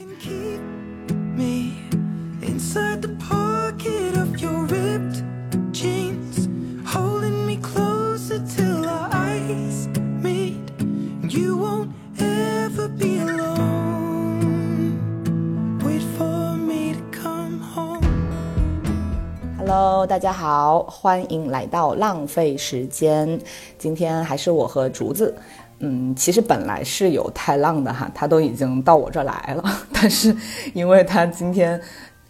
can keep me inside the pocket of your ripped jeans, holding me closer till our eyes meet. You won't ever be alone. Wait for me to come home. Hello，大家好，欢迎来到浪费时间。今天还是我和竹子。 嗯，其实本来是有太浪的哈，他都已经到我这儿来了，但是因为他今天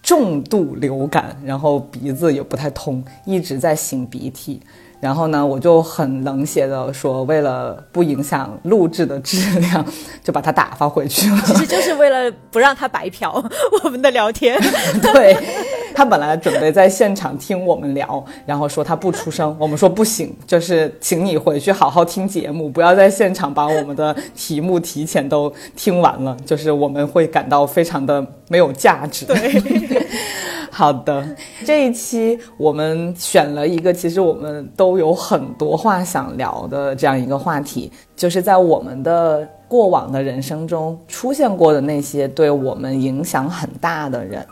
重度流感，然后鼻子也不太通，一直在擤鼻涕。然后呢，我就很冷血的说，为了不影响录制的质量，就把他打发回去了。其实就是为了不让他白嫖 我们的聊天。对他本来准备在现场听我们聊，然后说他不出声，我们说不行，就是请你回去好好听节目，不要在现场把我们的题目提前都听完了，就是我们会感到非常的没有价值。对，好的，这一期我们选了一个，其实我们都有很多话想聊的这样一个话题，就是在我们的过往的人生中出现过的那些对我们影响很大的人。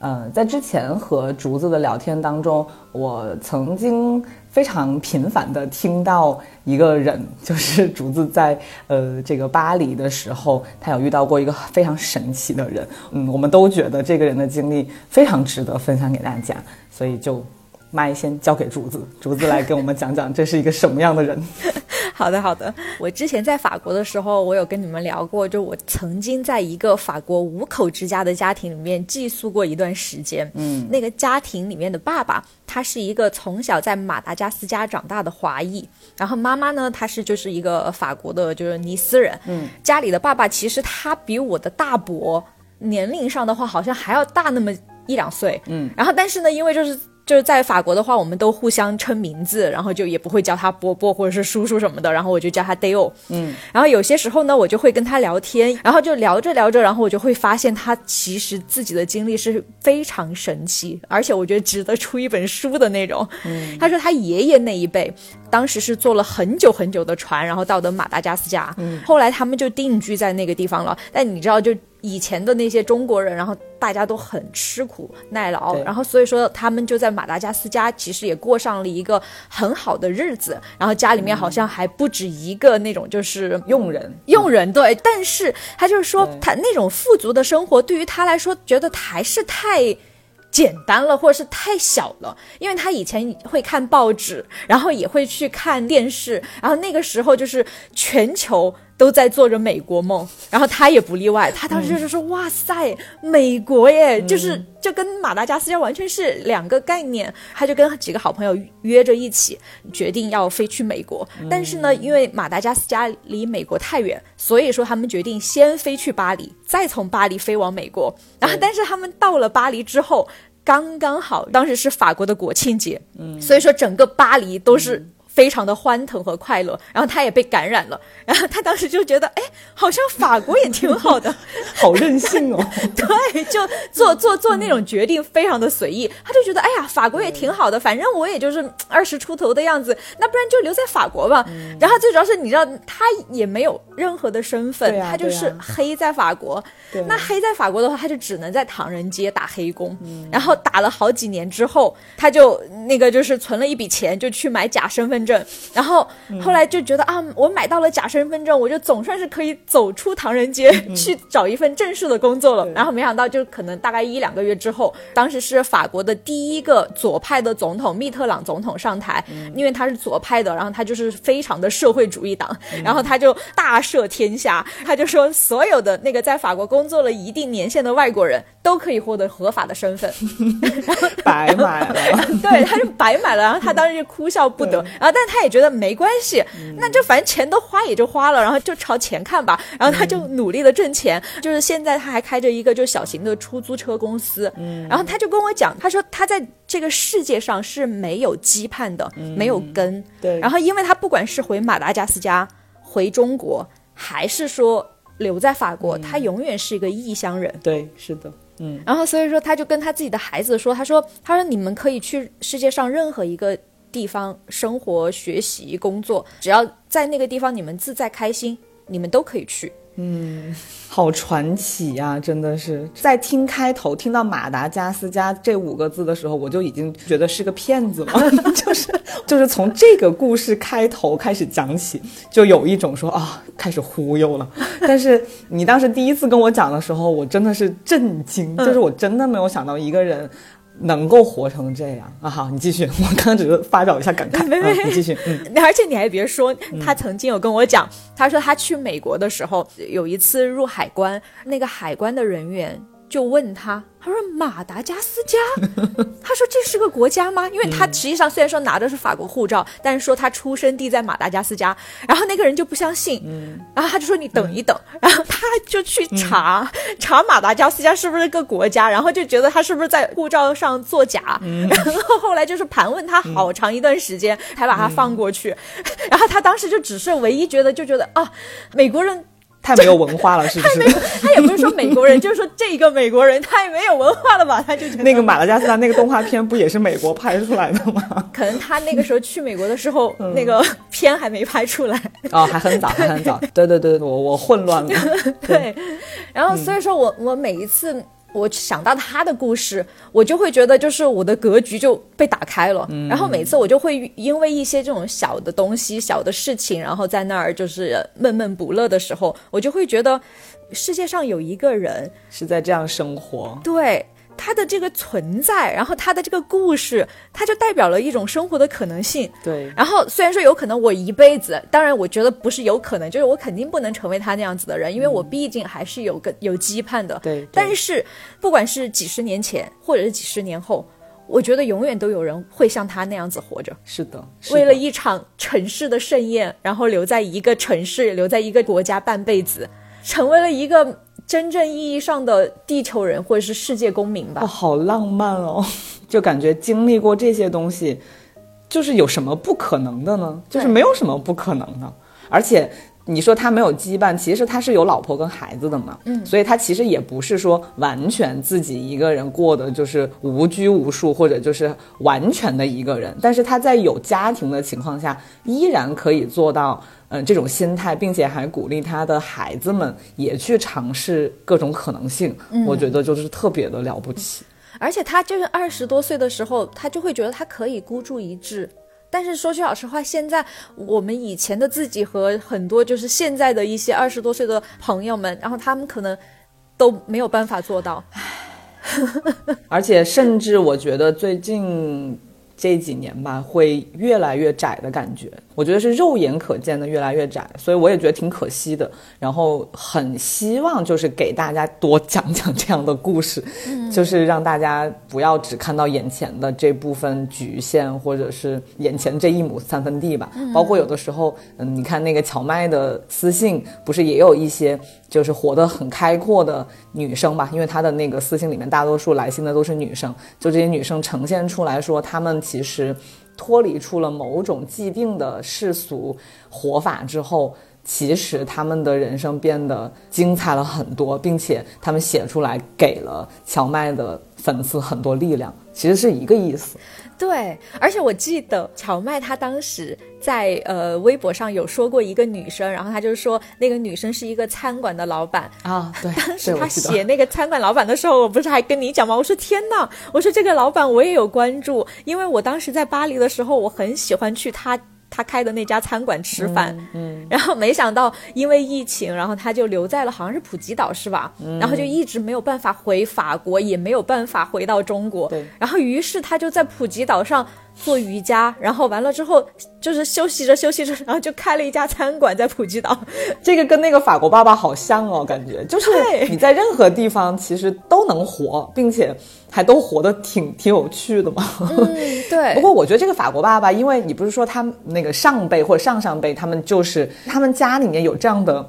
呃，在之前和竹子的聊天当中，我曾经非常频繁地听到一个人，就是 竹子在呃这个巴黎的时候，他有遇到过一个非常神奇的人。嗯，我们都觉得这个人的经历非常值得分享给大家，所以就麦先交给竹子，竹子来跟我们讲讲这是一个什么样的人。好的好的。我之前在法国的时候，我有跟你们聊过，就我曾经在一个法国五口之家的家庭里面寄宿过一段时间。嗯，那个家庭里面的爸爸，他是一个从小在马达加斯加长大的华裔，然后妈妈呢，她是就是一个法国的，就是尼斯人。嗯，家里的爸爸其实他比我的大伯年龄上的话，好像还要大那么一两岁。嗯，然后但是呢，因为就是。就是在法国的话，我们都互相称名字，然后就也不会叫他伯伯或者是叔叔什么的，然后我就叫他 Dale。嗯，然后有些时候呢，我就会跟他聊天，然后就聊着聊着，然后我就会发现他其实自己的经历是非常神奇，而且我觉得值得出一本书的那种。嗯，他说他爷爷那一辈当时是坐了很久很久的船，然后到的马达加斯加，嗯，后来他们就定居在那个地方了。但你知道，就以前的那些中国人，然后大家都很吃苦耐劳，然后所以说他们就在马达加斯加其实也过上了一个很好的日子，然后家里面好像还不止一个那种就是佣人，佣人对，但是他就是说他那种富足的生活对于他来说，觉得还是太。简单了，或者是太小了，因为他以前会看报纸，然后也会去看电视，然后那个时候就是全球都在做着美国梦，然后他也不例外。他当时就是说：“哇塞，美国耶，就是这跟马达加斯加完全是两个概念。”他就跟几个好朋友约着一起，决定要飞去美国。但是呢，因为马达加斯加离美国太远，所以说他们决定先飞去巴黎，再从巴黎飞往美国。然后，但是他们到了巴黎之后。刚刚好，当时是法国的国庆节，嗯，所以说整个巴黎都是非常的欢腾和快乐，然后他也被感染了，然后他当时就觉得，哎，好像法国也挺好的，好任性哦。对，就做做做那种决定非常的随意，他就觉得，哎呀，法国也挺好的，反正我也就是二十出头的样子，那不然就留在法国吧。然后最主要是你知道，他也没有任何的身份，啊他就是黑在法国，对那黑在法国的话，他就只能在唐人街打黑工，然后打了好几年之后，他就那个就是存了一笔钱，就去买假身份证，然后后来就觉得啊，我买到了假身份证，我就总算是可以走出唐人街、去找一份正式的工作了。然后没想到，就可能大概一两个月之后，当时是法国的第一个左派的总统密特朗总统上台，因为他是左派的，然后他就是非常的社会主义党，然后他就大赦天下，他就说所有的那个在法国工作了一定年限的外国人都可以获得合法的身份。白买了。对，他就白买了，然后他当时就哭笑不得，然后但他也觉得没关系，那就反正钱都花也就花了，然后就朝前看吧，然后他就努力的挣钱，就是现在他还开着一个就小型的出租车公司，嗯。然后他就跟我讲，他说他在这个世界上是没有羁绊的，没有。根，对。然后因为他不管是回马达加斯加、回中国，还是说留在法国，他永远是一个异乡人。对，是的，嗯，然后所以说，他就跟他自己的孩子说：“他说，他说你们可以去世界上任何一个地方生活、学习、工作，只要在那个地方你们自在开心，你们都可以去。嗯好传奇呀、真的是在听开头听到马达加斯加这五个字的时候，我就已经觉得是个骗子了，就是就是从这个故事开头开始讲起，就有一种说啊开始忽悠了。但是你当时第一次跟我讲的时候，我真的是震惊，就是我真的没有想到一个人。能够活成这样啊！好，你继续。我刚刚只是发表一下感慨。没没嗯你继续。嗯，而且你还别说，他曾经有跟我讲，他说他去美国的时候，有一次入海关，那个海关的人员就问他，他说马达加斯加，他 说这是个国家吗？因为他实际上虽然说拿的是法国护照，但是说他出生地在马达加斯加，然后那个人就不相信，然后他就说你等一等，然后他就去查、查马达加斯加是不是个国家，然后就觉得他是不是在护照上作假，然后后来就是盘问他好长一段时间才把他放过去，然后他当时就只是唯一觉得就觉得啊，美国人太没有文化了，是不是？他也不是说美国人，就是说这个美国人太没有文化了吧？他就觉得那个马达加斯加那个动画片不也是美国拍出来的吗？可能他那个时候去美国的时候，嗯那个片还没拍出来。哦，还很早，还很早。对对对，我我混乱了。对，然后所以说我我每一次我想到他的故事，我就会觉得就是我的格局就被打开了。然后每次我就会因为一些这种小的东西、小的事情，然后在那儿就是闷闷不乐的时候，我就会觉得世界上有一个人，是在这样生活，对。他的这个存在，然后他的这个故事，它就代表了一种生活的可能性。对，然后虽然说有可能我一辈子，当然我觉得不是有可能，就是我肯定不能成为他那样子的人，因为我毕竟还是有个有羁绊的。对对但是不管是几十年前，或者是几十年后，我觉得永远都有人会像他那样子活着，是的，是的为了一场城市的盛宴，然后留在一个城市，留在一个国家半辈子，成为了一个真正意义上的地球人或者是世界公民吧哦，。好浪漫哦，就感觉经历过这些东西，就是有什么不可能的呢？就是没有什么不可能的，而且。你说他没有羁绊，其实他是有老婆跟孩子的嘛，嗯，所以他其实也不是说完全自己一个人过的就是无拘无束，或者就是完全的一个人，但是他在有家庭的情况下，依然可以做到，嗯、这种心态，并且还鼓励他的孩子们也去尝试各种可能性，我觉得就是特别的了不起。而且他就是二十多岁的时候，他就会觉得他可以孤注一掷。但是说句老实话，现在我们以前的自己和很多就是现在的一些二十多岁的朋友们，然后他们可能都没有办法做到。而且甚至我觉得最近这几年吧，会越来越窄的感觉。我觉得是肉眼可见的越来越窄，所以我也觉得挺可惜的。然后很希望就是给大家多讲讲这样的故事，就是让大家不要只看到眼前的这部分局限，或者是眼前这一亩三分地吧。包括有的时候，嗯，你看那个荞麦的私信，不是也有一些就是活得很开阔的女生吧？因为她的那个私信里面，大多数来信的都是女生，就这些女生呈现出来说，她们其实脱离出了某种既定的世俗活法之后。其实他们的人生变得精彩了很多，并且他们写出来给了荞麦的粉丝很多力量，其实是一个意思。对，而且我记得荞麦他当时在呃微博上有说过一个女生，然后他就说那个女生是一个餐馆的老板，啊，对，当时他写那个餐馆老板的时候，我不是还跟你讲吗？我说天呐，我说这个老板我也有关注，因为我当时在巴黎的时候，我很喜欢去他。他开的那家餐馆吃饭，嗯，然后没想到因为疫情，然后他就留在了好像是普吉岛是吧？嗯然后就一直没有办法回法国，也没有办法回到中国。对然后于是他就在普吉岛上做瑜伽，然后完了之后就是休息着休息着，然后就开了一家餐馆在普吉岛。这个跟那个法国爸爸好像哦，感觉就是你在任何地方其实都能活，并且还都活得挺挺有趣的嘛。嗯，对。不过我觉得这个法国爸爸，因为你不是说他们那个上辈或者上上辈，他们就是他们家里面有这样的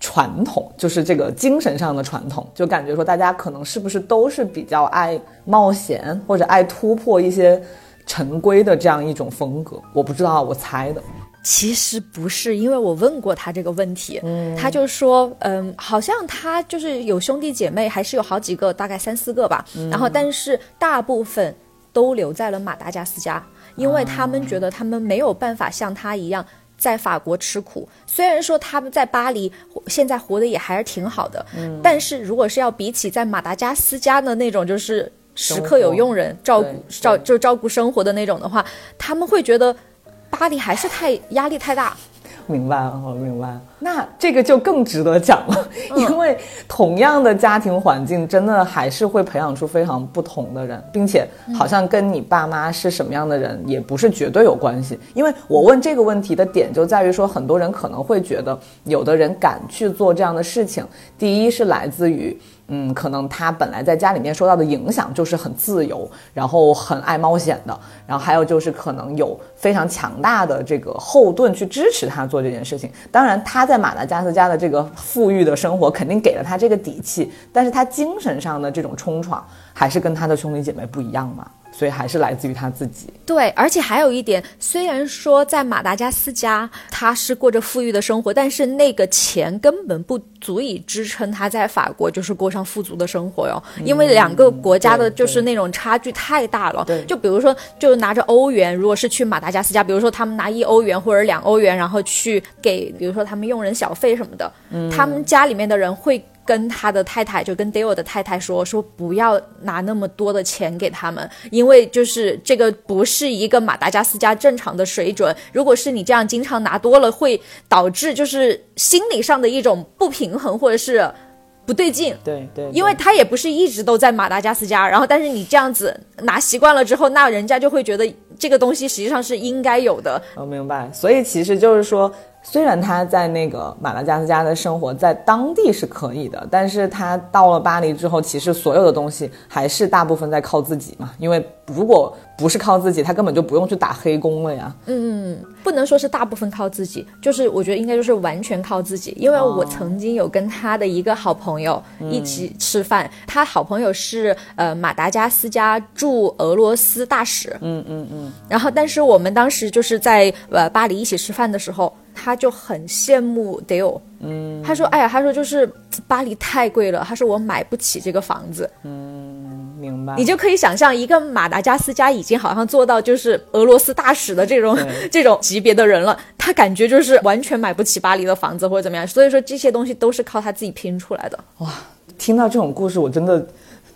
传统，就是这个精神上的传统，就感觉说大家可能是不是都是比较爱冒险或者爱突破一些陈规的这样一种风格。我不知道，我猜的。其实不是，因为我问过他这个问题，他就说，嗯，好像他就是有兄弟姐妹，还是有好几个，大概三四个吧。然后，但是大部分都留在了马达加斯加，因为他们觉得他们没有办法像他一样在法国吃苦。虽然说他们在巴黎现在活得也还是挺好的，嗯，但是如果是要比起在马达加斯加的那种，就是时刻有佣人照顾照就照顾生活的那种的话，他们会觉得巴黎还是太压力太大。明白了，我明白。那这个就更值得讲了，因为同样的家庭环境，真的还是会培养出非常不同的人，并且好像跟你爸妈是什么样的人，也不是绝对有关系。因为我问这个问题的点就在于说，很多人可能会觉得，有的人敢去做这样的事情，第一是来自于。嗯，可能他本来在家里面受到的影响就是很自由，然后很爱冒险的，然后还有就是可能有非常强大的这个后盾去支持他做这件事情。当然，他在马达加斯加的这个富裕的生活肯定给了他这个底气，但是他精神上的这种冲闯还是跟他的兄弟姐妹不一样嘛。所以还是来自于他自己。对，而且还有一点，虽然说在马达加斯加他是过着富裕的生活，但是那个钱根本不足以支撑他在法国就是过上富足的生活哟。因为两个国家的就是那种差距太大了。对，就比如说，就拿着欧元，如果是去马达加斯加，比如说他们拿一欧元或者两欧元，然后去给，比如说他们用人小费什么的，他们家里面的人会。跟他的太太，就跟 Dale 的太太说，说不要拿那么多的钱给他们，因为就是这个不是一个马达加斯加正常的水准。如果是你这样经常拿多了，会导致就是心理上的一种不平衡，或者是不对劲。对对，因为他也不是一直都在马达加斯加，然后但是你这样子拿习惯了之后，那人家就会觉得这个东西实际上是应该有的。我明白，所以其实就是说。虽然他在那个马达加斯加的生活在当地是可以的，但是他到了巴黎之后，其实所有的东西还是大部分在靠自己嘛。因为如果不是靠自己，他根本就不用去打黑工了呀。嗯，不能说是大部分靠自己，就是我觉得应该就是完全靠自己。因为我曾经有跟他的一个好朋友一起吃饭，他好朋友是呃马达加斯加驻俄罗斯大使。嗯嗯嗯。然后，但是我们当时就是在呃巴黎一起吃饭的时候。他就很羡慕 Dale，嗯，他说：“哎呀，他说就是巴黎太贵了，他说我买不起这个房子。”嗯，明白。你就可以想象，一个马达加斯加已经好像做到就是俄罗斯大使的这种 这种级别的人了，他感觉就是完全买不起巴黎的房子或者怎么样。所以说这些东西都是靠他自己拼出来的。哇，听到这种故事，我真的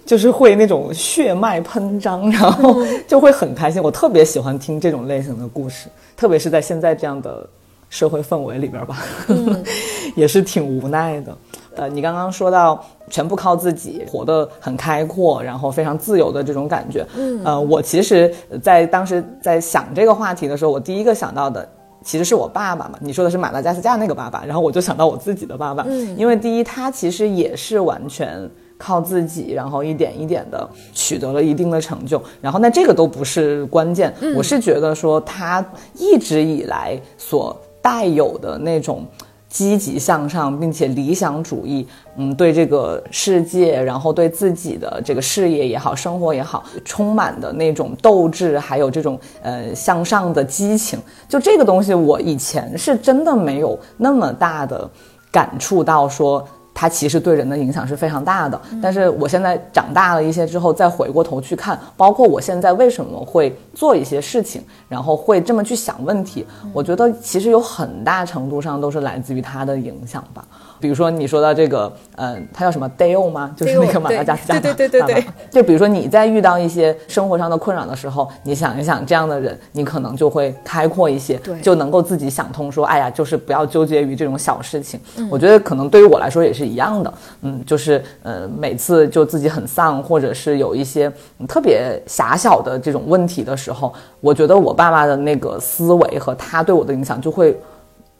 就是会那种血脉喷张，然后 就会很开心。我特别喜欢听这种类型的故事，特别是在现在这样的。社会氛围里边吧，也是挺无奈的。呃，你刚刚说到全部靠自己，活得很开阔，然后非常自由的这种感觉。嗯，呃，我其实，在当时在想这个话题的时候，我第一个想到的其实是我爸爸嘛。你说的是马达加斯加那个爸爸，然后我就想到我自己的爸爸。嗯，因为第一，他其实也是完全靠自己，然后一点一点的取得了一定的成就。然后，那这个都不是关键。我是觉得说，他一直以来所带有的那种积极向上，并且理想主义，嗯，对这个世界，然后对自己的这个事业也好，生活也好，充满的那种斗志，还有这种呃向上的激情，就这个东西，我以前是真的没有那么大的感触到说。它其实对人的影响是非常大的，但是我现在长大了一些之后，再回过头去看，包括我现在为什么会做一些事情，然后会这么去想问题，我觉得其实有很大程度上都是来自于它的影响吧。比如说你说到这个，嗯，他叫什么 Dale 吗？就是那个马达加斯加对对对对对。就比如说你在遇到一些生活上的困扰的时候，你想一想这样的人，你可能就会开阔一些，对，就能够自己想通，说，哎呀，就是不要纠结于这种小事情。我觉得可能对于我来说也是一样的，嗯，就是呃，每次就自己很丧，或者是有一些特别狭小的这种问题的时候，我觉得我爸爸的那个思维和他对我的影响就会。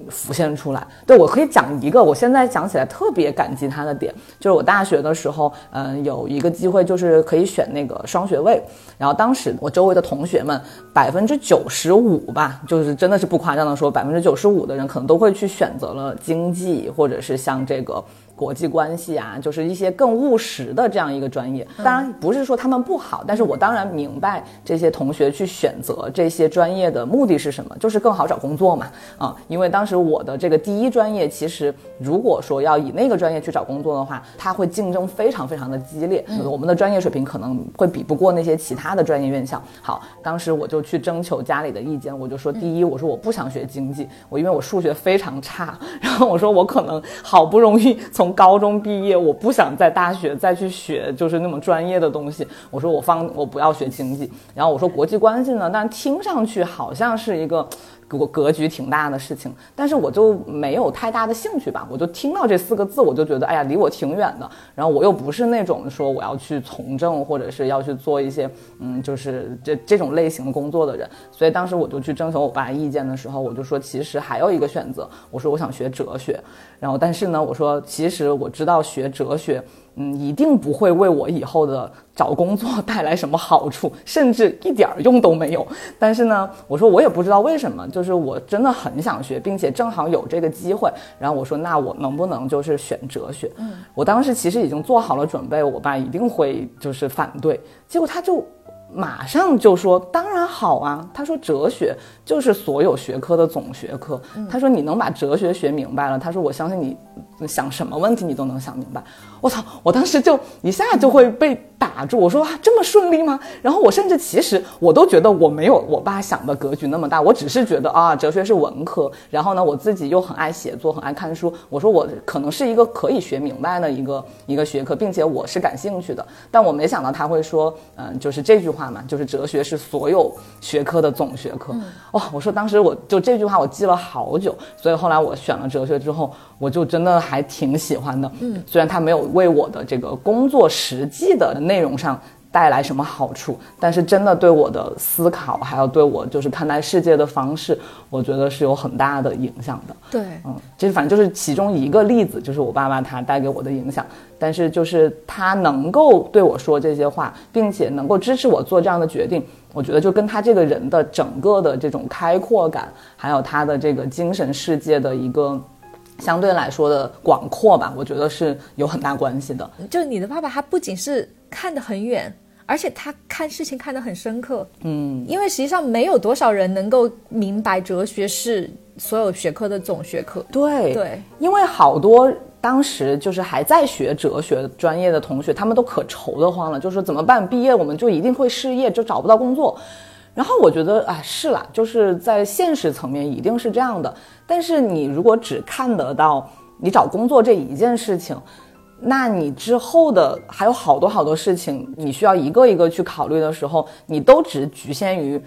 浮现出来，对我可以讲一个，我现在想起来特别感激他的点，就是我大学的时候，嗯，有一个机会就是可以选那个双学位，然后当时我周围的同学们百分之九十五吧，就是真的是不夸张的说，百分之九十五的人可能都会去选择了经济或者是像这个。国际关系啊，就是一些更务实的这样一个专业。当然不是说他们不好，但是我当然明白这些同学去选择这些专业的目的是什么，就是更好找工作嘛。啊，因为当时我的这个第一专业，其实如果说要以那个专业去找工作的话，它会竞争非常非常的激烈，我们的专业水平可能会比不过那些其他的专业院校。好，当时我就去征求家里的意见，我就说，第一，我说我不想学经济，我因为我数学非常差，然后我说我可能好不容易从高中毕业，我不想在大学再去学就是那么专业的东西。我说我放我不要学经济，然后我说国际关系呢，但听上去好像是一个。格格局挺大的事情，但是我就没有太大的兴趣吧。我就听到这四个字，我就觉得，哎呀，离我挺远的。然后我又不是那种说我要去从政，或者是要去做一些，嗯，就是这这种类型的工作的人。所以当时我就去征求我爸意见的时候，我就说，其实还有一个选择。我说我想学哲学。然后，但是呢，我说其实我知道学哲学。嗯，一定不会为我以后的找工作带来什么好处，甚至一点用都没有。但是呢，我说我也不知道为什么，就是我真的很想学，并且正好有这个机会。然后我说，那我能不能就是选哲学？嗯，我当时其实已经做好了准备，我爸一定会就是反对。结果他就马上就说，当然好啊。他说哲学就是所有学科的总学科。他说你能把哲学学明白了，他说我相信你。想什么问题你都能想明白，我操！我当时就一下就会被打住。我说啊，这么顺利吗？然后我甚至其实我都觉得我没有我爸想的格局那么大。我只是觉得啊，哲学是文科，然后呢，我自己又很爱写作，很爱看书。我说我可能是一个可以学明白的一个一个学科，并且我是感兴趣的。但我没想到他会说，嗯，就是这句话嘛，就是哲学是所有学科的总学科。哇！我说当时我就这句话我记了好久，所以后来我选了哲学之后，我就真的。还挺喜欢的，嗯，虽然他没有为我的这个工作实际的内容上带来什么好处，但是真的对我的思考，还有对我就是看待世界的方式，我觉得是有很大的影响的。对，嗯，这反正就是其中一个例子，就是我爸爸他带给我的影响。但是就是他能够对我说这些话，并且能够支持我做这样的决定，我觉得就跟他这个人的整个的这种开阔感，还有他的这个精神世界的一个。相对来说的广阔吧，我觉得是有很大关系的。就你的爸爸，他不仅是看得很远，而且他看事情看得很深刻。嗯，因为实际上没有多少人能够明白哲学是所有学科的总学科。对对，因为好多当时就是还在学哲学专业的同学，他们都可愁得慌了，就说怎么办？毕业我们就一定会失业，就找不到工作。然后我觉得，哎，是啦，就是在现实层面一定是这样的。但是你如果只看得到你找工作这一件事情，那你之后的还有好多好多事情，你需要一个一个去考虑的时候，你都只局限于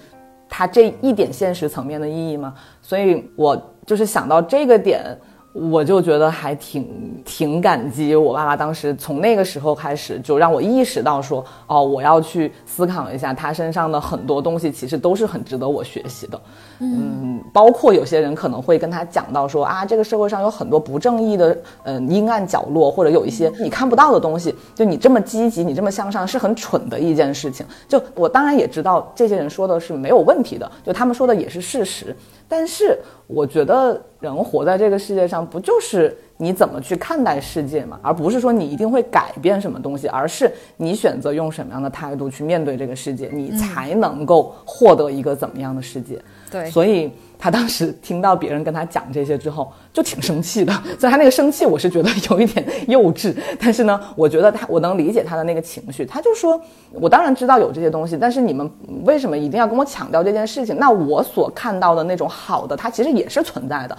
它这一点现实层面的意义吗？所以我就是想到这个点。我就觉得还挺挺感激我爸爸，当时从那个时候开始就让我意识到说，哦，我要去思考一下他身上的很多东西，其实都是很值得我学习的。嗯，包括有些人可能会跟他讲到说啊，这个社会上有很多不正义的，嗯，阴暗角落，或者有一些你看不到的东西。就你这么积极，你这么向上，是很蠢的一件事情。就我当然也知道这些人说的是没有问题的，就他们说的也是事实。但是我觉得人活在这个世界上，不就是你怎么去看待世界嘛？而不是说你一定会改变什么东西，而是你选择用什么样的态度去面对这个世界，你才能够获得一个怎么样的世界。对，所以他当时听到别人跟他讲这些之后，就挺生气的。所以他那个生气，我是觉得有一点幼稚。但是呢，我觉得他，我能理解他的那个情绪。他就说：“我当然知道有这些东西，但是你们为什么一定要跟我强调这件事情？那我所看到的那种好的，它其实也是存在的。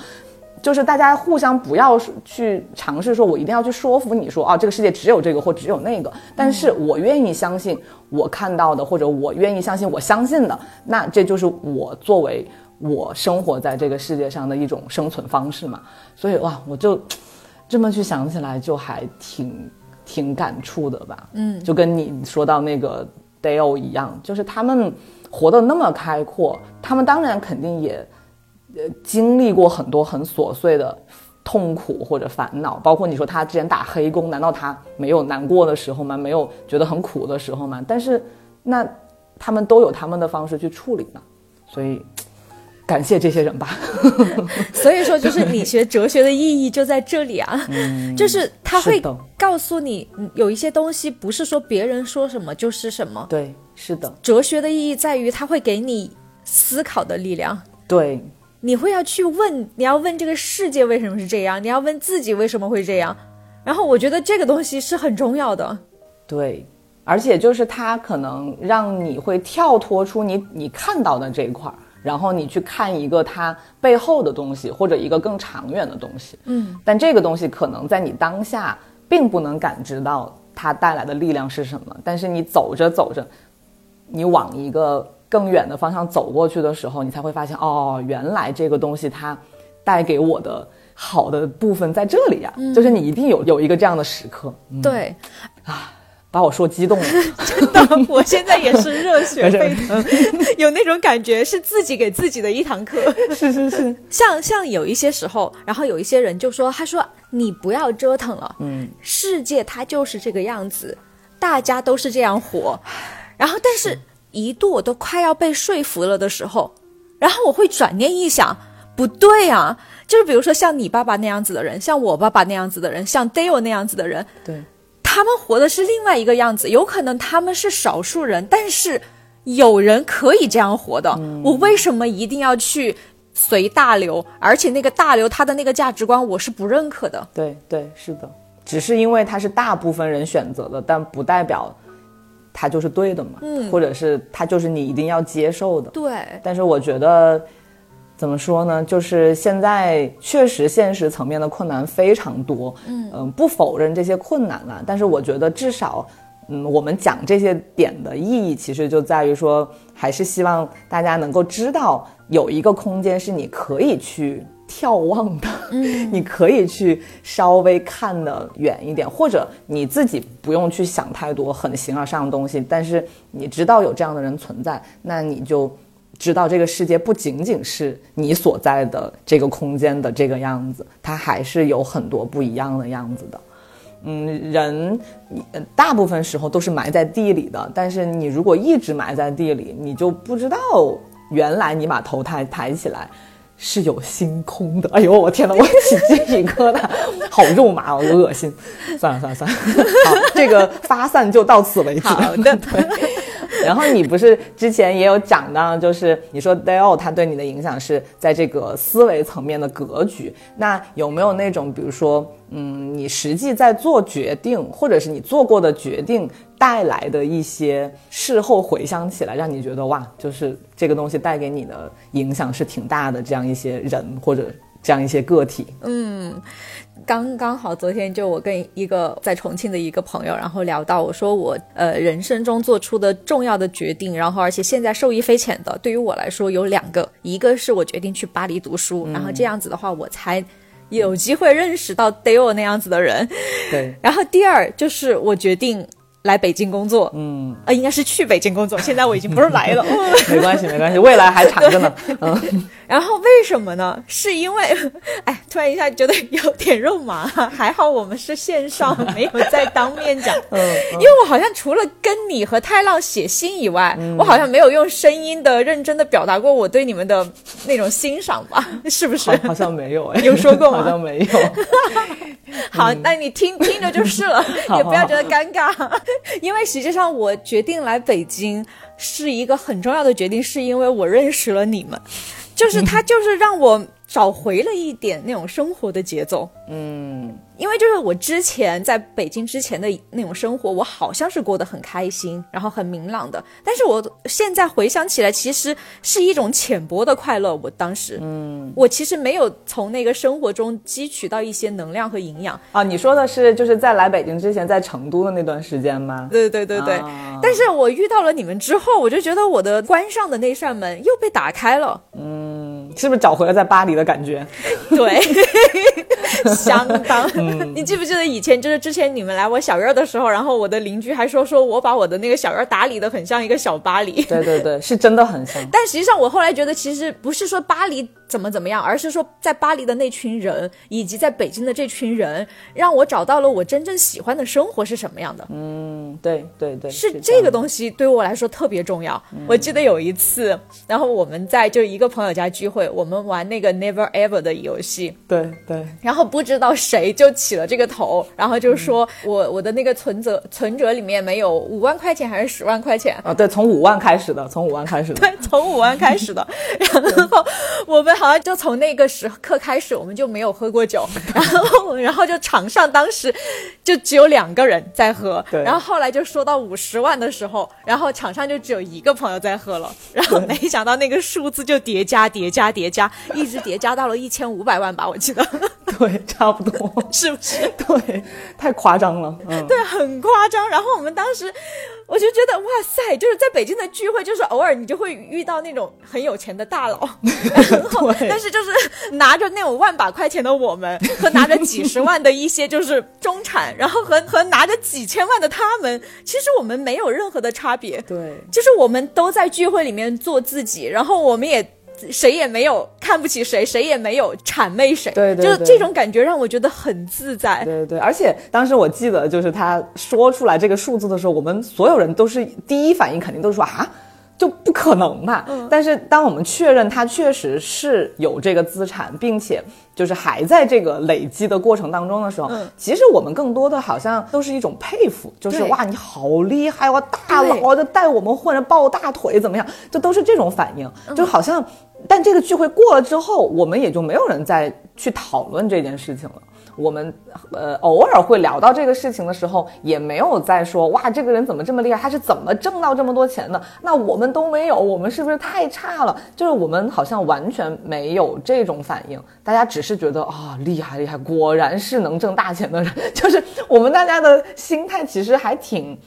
就是大家互相不要去尝试说，我一定要去说服你说，啊，这个世界只有这个或只有那个。但是我愿意相信我看到的，或者我愿意相信我相信的，那这就是我作为。”我生活在这个世界上的一种生存方式嘛，所以哇，我就这么去想起来，就还挺挺感触的吧。嗯，就跟你说到那个 Dale 一样，就是他们活得那么开阔，他们当然肯定也呃经历过很多很琐碎的痛苦或者烦恼，包括你说他之前打黑工，难道他没有难过的时候吗？没有觉得很苦的时候吗？但是那他们都有他们的方式去处理嘛，所以。感谢这些人吧。所以说，就是你学哲学的意义就在这里啊，就是他会告诉你，嗯有一些东西不是说别人说什么就是什么。对，是的，哲学的意义在于，它会给你思考的力量。对，你会要去问，你要问这个世界为什么是这样，你要问自己为什么会这样。然后我觉得这个东西是很重要的。对，而且就是它可能让你会跳脱出你你看到的这一块儿，然后你去看一个它背后的东西，或者一个更长远的东西。嗯，但这个东西可能在你当下并不能感知到它带来的力量是什么，但是你走着走着，你往一个更远的方向走过去的时候，你才会发现，哦，原来这个东西它带给我的好的部分在这里呀、就是你一定有有一个这样的时刻，嗯。对，把我说激动了。真的，我现在也是热血 沸腾，有那种感觉，是自己给自己的一堂课。是是是，像像有一些时候，然后有一些人就说，他说你不要折腾了，嗯，世界它就是这个样子，大家都是这样活。然后，但是一度我都快要被说服了的时候，然后我会转念一想，不对啊，就是比如说像你爸爸那样子的人，像我爸爸那样子的人，像 Dale 那样子的人，对，他们活的是另外一个样子，有可能他们是少数人，但是有人可以这样活的。我为什么一定要去随大流？而且那个大流他的那个价值观我是不认可的。对对，是的，只是因为他是大部分人选择的，但不代表他就是对的嘛，嗯或者是他就是你一定要接受的。对，但是我觉得，怎么说呢？就是现在确实现实层面的困难非常多，嗯、不否认这些困难了，但是我觉得至少。嗯，我们讲这些点的意义，其实就在于说，还是希望大家能够知道，有一个空间是你可以去眺望的，嗯，你可以去稍微看得远一点，或者你自己不用去想太多很形而上的东西，但是你知道有这样的人存在，那你就知道这个世界不仅仅是你所在的这个空间的这个样子，它还是有很多不一样的样子的。嗯，人呃大部分时候都是埋在地里的，但是你如果一直埋在地里，你就不知道原来你把头抬抬起来是有星空的。哎呦，我天哪，我起鸡皮疙瘩，好肉麻，我恶心。算了算了算了，好，这个发散就到此为止。好的 对。然后你不是之前也有讲到，就是你说 Dale 他对你的影响是在这个思维层面的格局。那有没有那种，比如说，嗯，你实际在做决定，或者是你做过的决定带来的一些事后回想起来，让你觉得哇，就是这个东西带给你的影响是挺大的，这样一些人或者这样一些个体。嗯刚刚好，昨天就我跟一个在重庆的一个朋友，然后聊到，我说我呃人生中做出的重要的决定，然后而且现在受益匪浅的，对于我来说有两个，一个是我决定去巴黎读书，然后这样子的话，我才有机会认识到 Dale 那样子的人，对，然后第二就是我决定来北京工作，嗯，呃，应该是去北京工作，现在我已经不是来了。没关系没关系，未来还长着呢。嗯，然后为什么呢？是因为，哎，突然一下觉得有点肉麻，还好我们是线上，没有在当面讲。嗯因为我好像除了跟你和太浪写信以外，我好像没有用声音的认真的表达过我对你们的那种欣赏吧？是不是好？好像没有哎，有说过吗好像没有。好，那你听听着就是了，好也不要觉得尴尬。因为实际上我决定来北京是一个很重要的决定，是因为我认识了你们，就是他 就是让我找回了一点那种生活的节奏。嗯，因为就是我之前在北京之前的那种生活，我好像是过得很开心，然后很明朗的。但是我现在回想起来，其实是一种浅薄的快乐。我当时，嗯，我其实没有从那个生活中汲取到一些能量和营养。啊，你说的是就是在来北京之前，在成都的那段时间吗？对对对对，啊但是我遇到了你们之后，我就觉得我的关上的那扇门又被打开了。嗯是不是找回了在巴黎的感觉？对，相当。你记不记得以前就是之前你们来我小院的时候，然后我的邻居还说说我把我的那个小院打理的很像一个小巴黎。对对对，是真的很像。但实际上，我后来觉得，其实不是说巴黎怎么怎么样，而是说在巴黎的那群人，以及在北京的这群人，让我找到了我真正喜欢的生活是什么样的。嗯，对对对，是这个东西对我来说特别重要。我记得有一次，然后我们在就一个朋友家聚会，我们玩那个 Never Ever 的游戏，对对，然后不知道谁就起了这个头，然后就说我我的那个存折存折里面没有五万块钱还是十万块钱，啊，对，从五万开始的，从五万开始的，对，从五万开始的，然后我们好像就从那个时刻开始，我们就没有喝过酒，然后 然后就场上当时就只有两个人在喝，对。然后后来就说到五十万的时候，然后场上就只有一个朋友在喝了，然后没想到那个数字就叠加叠加叠加，一直叠加到了一千五百万吧，我记得。对，差不多，是不是？对，太夸张了，嗯，对，很夸张。然后我们当时，我就觉得哇塞，就是在北京的聚会，就是偶尔你就会遇到那种很有钱的大佬，然后但是就是拿着那种万把块钱的我们，和拿着几十万的一些就是中产，然后和 和拿着几千万的他们，其实我们没有任何的差别。对，就是我们都在聚会里面做自己，然后我们也谁也没有看不起谁，谁也没有谄媚谁，对对对就是这种感觉让我觉得很自在。对对对，而且当时我记得，就是他说出来这个数字的时候，我们所有人都是第一反应肯定都是说啊。就不可能嘛，但是当我们确认他确实是有这个资产，并且就是还在这个累积的过程当中的时候，其实我们更多的好像都是一种佩服，就是哇你好厉害哇，大对佬就带我们混着抱大腿怎么样，就都是这种反应，就好像，但这个聚会过了之后，我们也就没有人再去讨论这件事情了。我们呃偶尔会聊到这个事情的时候，也没有在说哇这个人怎么这么厉害，他是怎么挣到这么多钱的？那我们都没有，我们是不是太差了？就是我们好像完全没有这种反应，大家只是觉得啊厉害厉害，果然是能挣大钱的人。就是我们大家的心态其实还挺。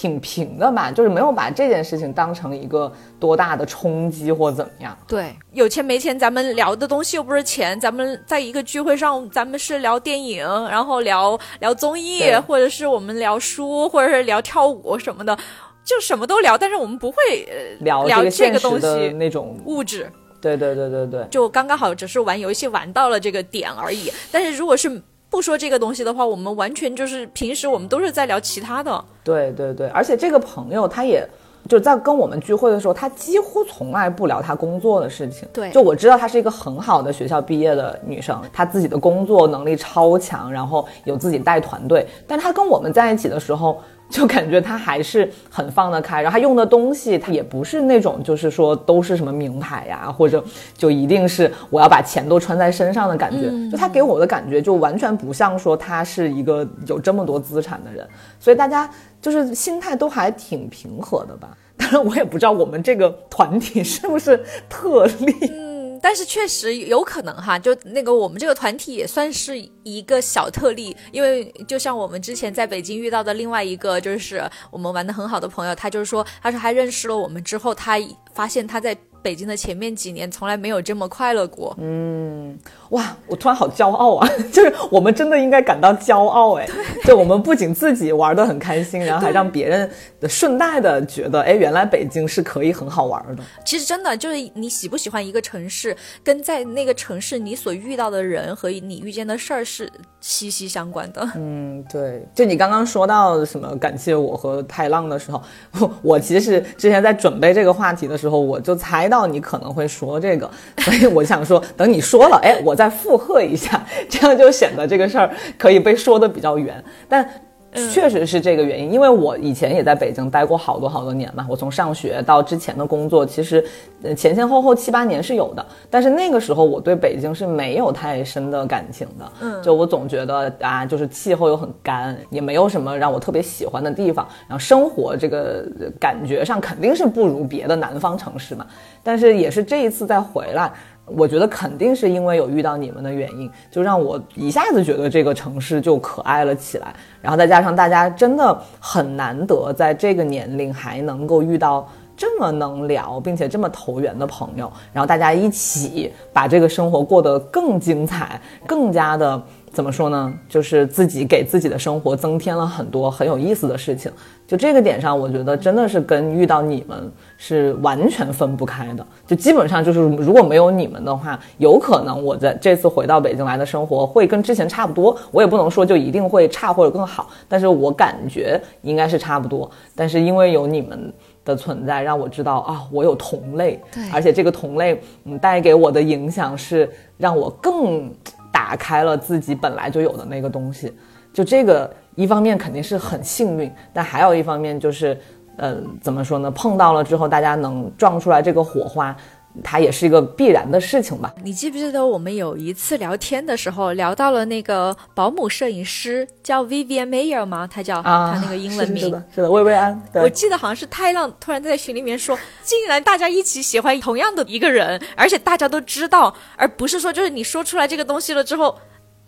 挺平的吧，就是没有把这件事情当成一个多大的冲击或怎么样。对，有钱没钱，咱们聊的东西又不是钱，咱们在一个聚会上，咱们是聊电影，然后聊聊综艺，或者是我们聊书，或者是聊跳舞什么的，就什么都聊，但是我们不会呃聊聊这个东西那种，物质。对对对对对，就刚刚好只是玩游戏玩到了这个点而已。但是如果是不说这个东西的话，我们完全就是平时我们都是在聊其他的。对对对，而且这个朋友他也。就在跟我们聚会的时候，他几乎从来不聊他工作的事情。对就我知道她是一个很好的学校毕业的女生，她自己的工作能力超强，然后有自己带团队。但她跟我们在一起的时候，就感觉他还是很放得开，然后他用的东西，他也不是那种就是说都是什么名牌呀，或者就一定是我要把钱都穿在身上的感觉。就他给我的感觉，就完全不像说他是一个有这么多资产的人，所以大家就是心态都还挺平和的吧。当然，我也不知道我们这个团体是不是特例。但是确实有可能哈，就那个我们这个团体也算是一个小特例，因为就像我们之前在北京遇到的另外一个，就是我们玩的很好的朋友，他就是说，他说他认识了我们之后，他发现他在北京的前面几年从来没有这么快乐过。嗯哇，我突然好骄傲啊！就是我们真的应该感到骄傲哎，就我们不仅自己玩的很开心，然后还让别人顺带的觉得，哎，原来北京是可以很好玩的。其实真的就是你喜不喜欢一个城市，跟在那个城市你所遇到的人和你遇见的事儿是息息相关的。嗯，对，就你刚刚说到什么感谢我和太浪的时候，我我其实之前在准备这个话题的时候，我就猜到你可能会说这个，所以我想说，等你说了，哎，我再附和一下，这样就显得这个事儿可以被说的比较圆。但确实是这个原因，因为我以前也在北京待过好多好多年嘛，我从上学到之前的工作，其实呃前前后后七八年是有的，但是那个时候我对北京是没有太深的感情的，嗯，就我总觉得啊，就是气候又很干，也没有什么让我特别喜欢的地方，然后生活这个呃感觉上肯定是不如别的南方城市嘛，但是也是这一次再回来。我觉得肯定是因为有遇到你们的原因，就让我一下子觉得这个城市就可爱了起来。然后再加上大家真的很难得在这个年龄还能够遇到这么能聊并且这么投缘的朋友，然后大家一起把这个生活过得更精彩，更加的怎么说呢？就是自己给自己的生活增添了很多很有意思的事情。就这个点上，我觉得真的是跟遇到你们是完全分不开的。就基本上就是如果没有你们的话，有可能我在这次回到北京来的生活会跟之前差不多。我也不能说就一定会差或者更好，但是我感觉应该是差不多。但是因为有你们的存在，让我知道啊，我有同类，对而且这个同类嗯带给我的影响是让我更。打开了自己本来就有的那个东西，就这个一方面肯定是很幸运，但还有一方面就是，呃，怎么说呢？碰到了之后，大家能撞出来这个火花，它也是一个必然的事情吧。你记不记得我们有一次聊天的时候聊到了那个保姆摄影师叫 Vivian Mayer 吗？他叫、啊，他那个英文名。是是的，是的，薇薇安。对我记得好像是太浪突然在群里面说，竟然大家一起喜欢同样的一个人，而且大家都知道，而不是说就是你说出来这个东西了之后，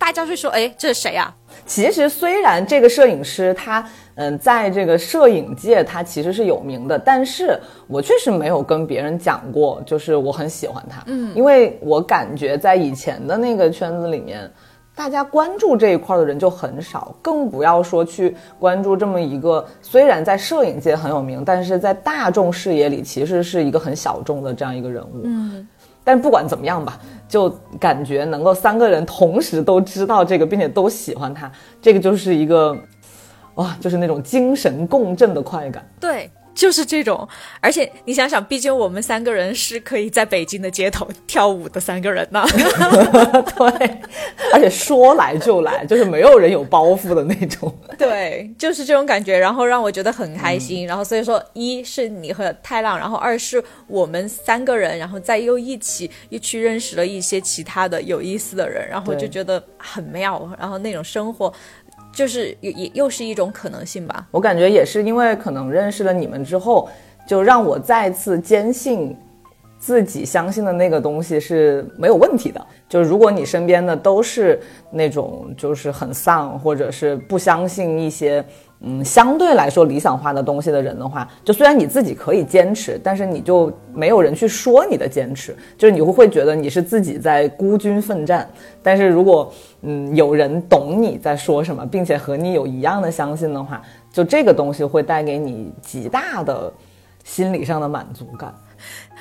大家会说，哎，这是谁呀、其实虽然这个摄影师他，嗯，在这个摄影界他其实是有名的，但是我确实没有跟别人讲过，就是我很喜欢他，嗯，因为我感觉在以前的那个圈子里面，大家关注这一块的人就很少，更不要说去关注这么一个虽然在摄影界很有名，但是在大众视野里其实是一个很小众的这样一个人物，嗯。但不管怎么样吧，就感觉能够三个人同时都知道这个，并且都喜欢他，这个就是一个，哇，就是那种精神共振的快感。对，就是这种。而且你想想，毕竟我们三个人是可以在北京的街头跳舞的三个人呢。对，而且说来就来，就是没有人有包袱的那种。对，就是这种感觉，然后让我觉得很开心。然后所以说，一是你和太浪，然后二是我们三个人，然后再又一起又去认识了一些其他的有意思的人，然后就觉得很妙。然后那种生活，就是也也又是一种可能性吧。我感觉也是因为可能认识了你们之后，就让我再次坚信自己相信的那个东西是没有问题的。就如果你身边的都是那种就是很丧，或者是不相信一些嗯相对来说理想化的东西的人的话，就虽然你自己可以坚持，但是你就没有人去说你的坚持，就是你会会觉得你是自己在孤军奋战。但是如果嗯有人懂你在说什么，并且和你有一样的相信的话，就这个东西会带给你极大的心理上的满足感。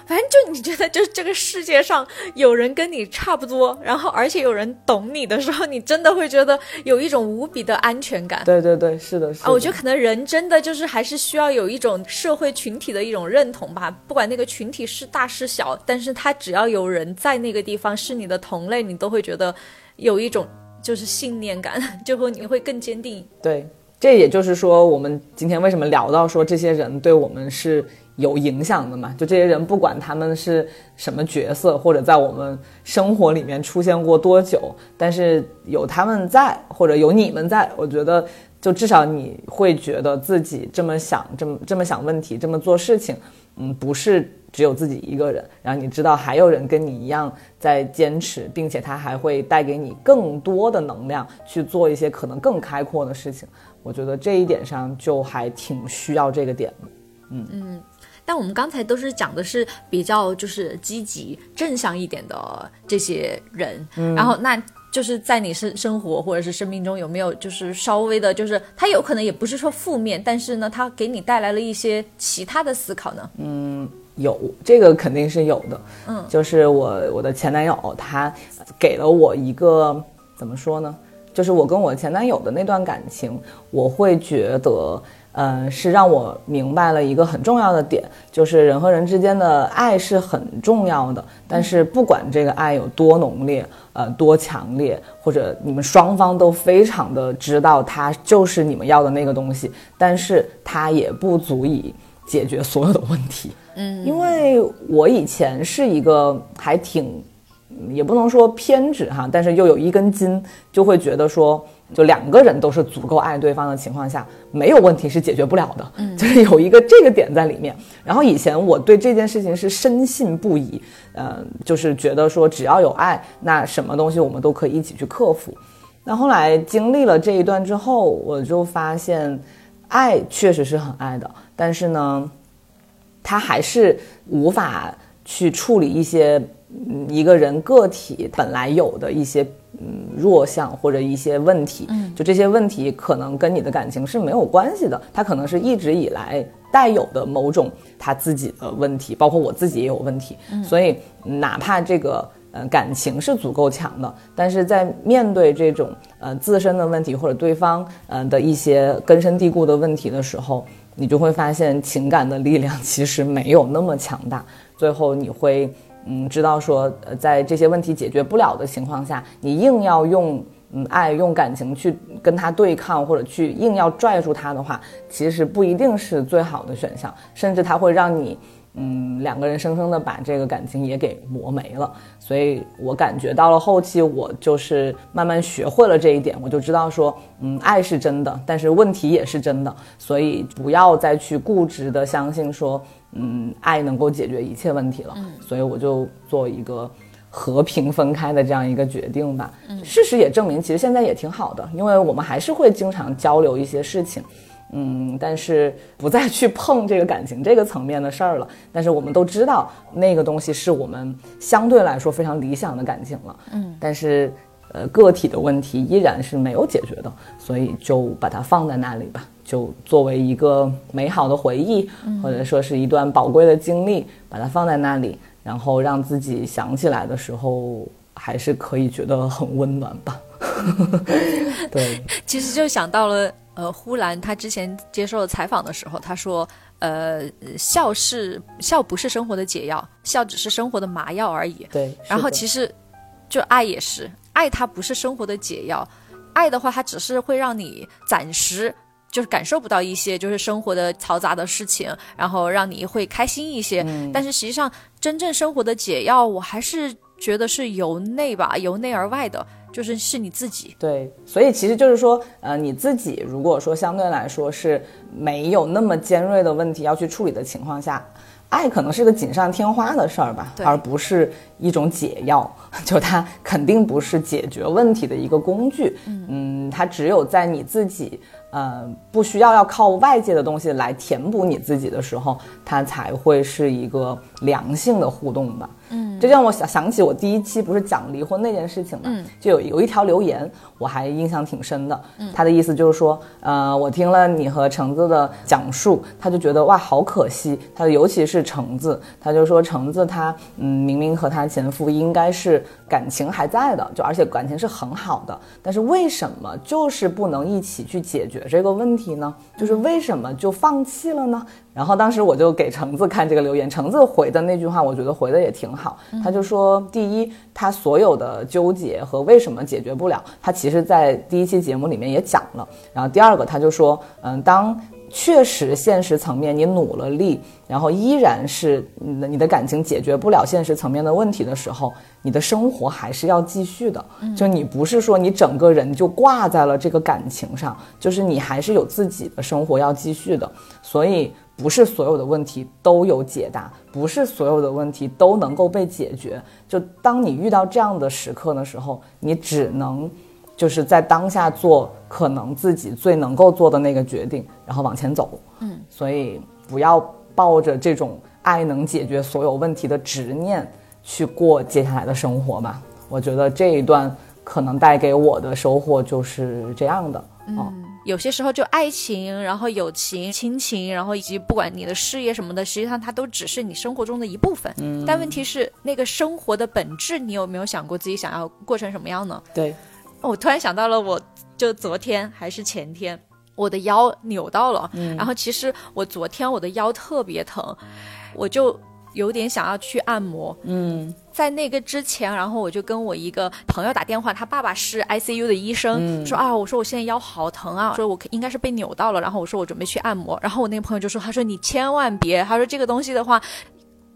反正就你觉得，就是这个世界上有人跟你差不多，然后而且有人懂你的时候，你真的会觉得有一种无比的安全感。对对对，是的，是的。啊，我觉得可能人真的就是还是需要有一种社会群体的一种认同吧，不管那个群体是大是小，但是他只要有人在那个地方是你的同类，你都会觉得有一种就是信念感，就会你会更坚定。对，这也就是说，我们今天为什么聊到说这些人对我们是有影响的嘛？就这些人，不管他们是什么角色，或者在我们生活里面出现过多久，但是有他们在，或者有你们在，我觉得就至少你会觉得自己这么想，这么这么想问题，这么做事情，嗯，不是只有自己一个人，然后你知道还有人跟你一样在坚持，并且他还会带给你更多的能量去做一些可能更开阔的事情。我觉得这一点上就还挺需要这个点的。嗯嗯但我们刚才都是讲的是比较就是积极正向一点的这些人，然后那就是在你生生活或者是生命中有没有就是稍微的，就是他有可能也不是说负面，但是呢，他给你带来了一些其他的思考呢？嗯有这个肯定是有的，嗯，就是我我的前男友他给了我一个怎么说呢？就是我跟我前男友的那段感情，我会觉得，嗯、是让我明白了一个很重要的点，就是人和人之间的爱是很重要的，但是不管这个爱有多浓烈，呃，多强烈，或者你们双方都非常的知道它就是你们要的那个东西，但是它也不足以解决所有的问题。嗯，因为我以前是一个还挺，嗯也不能说偏执哈，但是又有一根筋，就会觉得说，就两个人都是足够爱对方的情况下，没有问题是解决不了的。嗯，就是有一个这个点在里面。然后以前我对这件事情是深信不疑，嗯、就是觉得说只要有爱，那什么东西我们都可以一起去克服。那后来经历了这一段之后，我就发现，爱确实是很爱的，但是呢，他还是无法去处理一些嗯一个人个体本来有的一些嗯弱项或者一些问题，嗯，就这些问题可能跟你的感情是没有关系的，他可能是一直以来带有的某种他自己的问题，包括我自己也有问题，所以哪怕这个。呃，感情是足够强的，但是在面对这种呃自身的问题或者对方呃的一些根深蒂固的问题的时候，你就会发现情感的力量其实没有那么强大。最后你会嗯知道说，呃，在这些问题解决不了的情况下，你硬要用嗯爱用感情去跟他对抗，或者去硬要拽住他的话，其实不一定是最好的选项，甚至它会让你。嗯，两个人生生的把这个感情也给磨没了，所以我感觉到了后期，我就是慢慢学会了这一点，我就知道说，嗯，爱是真的，但是问题也是真的，所以不要再去固执的相信说，嗯，爱能够解决一切问题了。所以我就做一个和平分开的这样一个决定吧。事实也证明，其实现在也挺好的，因为我们还是会经常交流一些事情。嗯，但是不再去碰这个感情这个层面的事儿了。但是我们都知道，那个东西是我们相对来说非常理想的感情了。嗯，但是呃，个体的问题依然是没有解决的，所以就把它放在那里吧，就作为一个美好的回忆，或者说是一段宝贵的经历，把它放在那里，然后让自己想起来的时候，还是可以觉得很温暖吧。对，其实就想到了。呃，呼兰他之前接受采访的时候，他说：“呃，笑是笑不是生活的解药，笑只是生活的麻药而已。”对。然后其实，就爱也是，爱它不是生活的解药，爱的话，它只是会让你暂时就是感受不到一些就是生活的嘈杂的事情，然后让你会开心一些。嗯。但是实际上，真正生活的解药，我还是觉得是由内吧，由内而外的。就是是你自己，对，所以其实就是说，呃，你自己如果说相对来说是没有那么尖锐的问题要去处理的情况下，爱可能是个锦上添花的事儿吧，而不是一种解药，就它肯定不是解决问题的一个工具，嗯，它只有在你自己。呃，不需要要靠外界的东西来填补你自己的时候，它才会是一个良性的互动吧。嗯，这让我想想起我第一期不是讲离婚那件事情嘛，嗯，就有有一条留言我还印象挺深的。嗯，他的意思就是说，呃，我听了你和橙子的讲述，他就觉得哇，好可惜。他尤其是橙子，他就说橙子他嗯，明明和他前夫应该是感情还在的，就而且感情是很好的，但是为什么就是不能一起去解决？这个问题呢，就是为什么就放弃了呢？然后当时我就给橙子看这个留言，橙子回的那句话，我觉得回的也挺好。他就说，第一，他所有的纠结和为什么解决不了，他其实在第一期节目里面也讲了。然后第二个，他就说，嗯，当。确实，现实层面你努了力，然后依然是你的你的感情解决不了现实层面的问题的时候，你的生活还是要继续的。就你不是说你整个人就挂在了这个感情上，就是你还是有自己的生活要继续的。所以不是所有的问题都有解答，不是所有的问题都能够被解决。就当你遇到这样的时刻的时候，你只能。就是在当下做可能自己最能够做的那个决定，然后往前走。嗯，所以不要抱着这种爱能解决所有问题的执念去过接下来的生活吧。我觉得这一段可能带给我的收获就是这样的。嗯，有些时候就爱情，然后友情、亲情，然后以及不管你的事业什么的，实际上它都只是你生活中的一部分。嗯，但问题是那个生活的本质，你有没有想过自己想要过成什么样呢？对。我突然想到了，我就昨天还是前天，我的腰扭到了。嗯，然后其实我昨天我的腰特别疼，我就有点想要去按摩。嗯，在那个之前，然后我就跟我一个朋友打电话，他爸爸是 ICU 的医生，说啊，我说我现在腰好疼啊，说我应该是被扭到了，然后我说我准备去按摩，然后我那个朋友就说，他说你千万别，他说这个东西的话。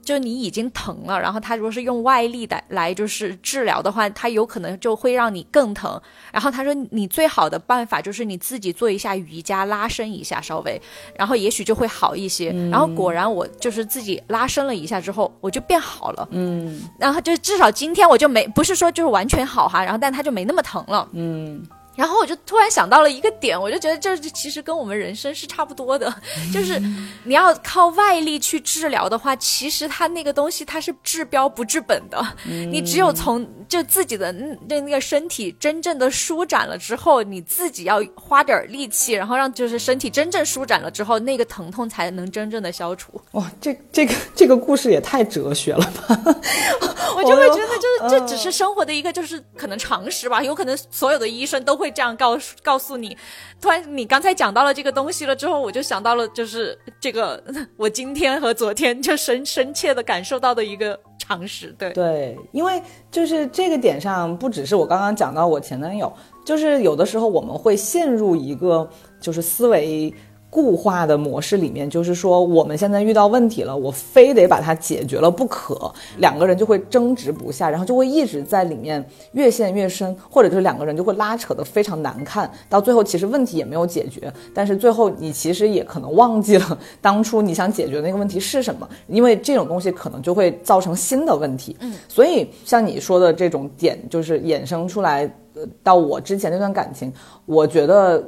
就你已经疼了，然后他如果是用外力的来就是治疗的话，他有可能就会让你更疼。然后他说你最好的办法就是你自己做一下瑜伽拉伸一下，稍微，然后也许就会好一些。然后果然我就是自己拉伸了一下之后，我就变好了。嗯，然后就至少今天我就没不是说就是完全好哈，然后但他就没那么疼了。嗯。然后我就突然想到了一个点，我就觉得这其实跟我们人生是差不多的，就是你要靠外力去治疗的话，其实它那个东西它是治标不治本的。你只有从就自己的那那个身体真正的舒展了之后，你自己要花点力气，然后让就是身体真正舒展了之后，那个疼痛才能真正的消除。哇，这这个这个故事也太哲学了吧！我就会觉得，就是 这只是生活的一个就是可能常识吧，有可能所有的医生都会会这样告诉告诉你。突然，你刚才讲到了这个东西了之后，我就想到了，就是这个我今天和昨天就深深切的感受到的一个常识。对对，因为就是这个点上，不只是我刚刚讲到我前男友，就是有的时候我们会陷入一个就是思维。固化的模式里面，就是说我们现在遇到问题了，我非得把它解决了不可，两个人就会争执不下，然后就会一直在里面越陷越深，或者就是两个人就会拉扯得非常难看，到最后其实问题也没有解决，但是最后你其实也可能忘记了当初你想解决那个问题是什么，因为这种东西可能就会造成新的问题。嗯，所以像你说的这种点，就是衍生出来，呃，到我之前那段感情，我觉得。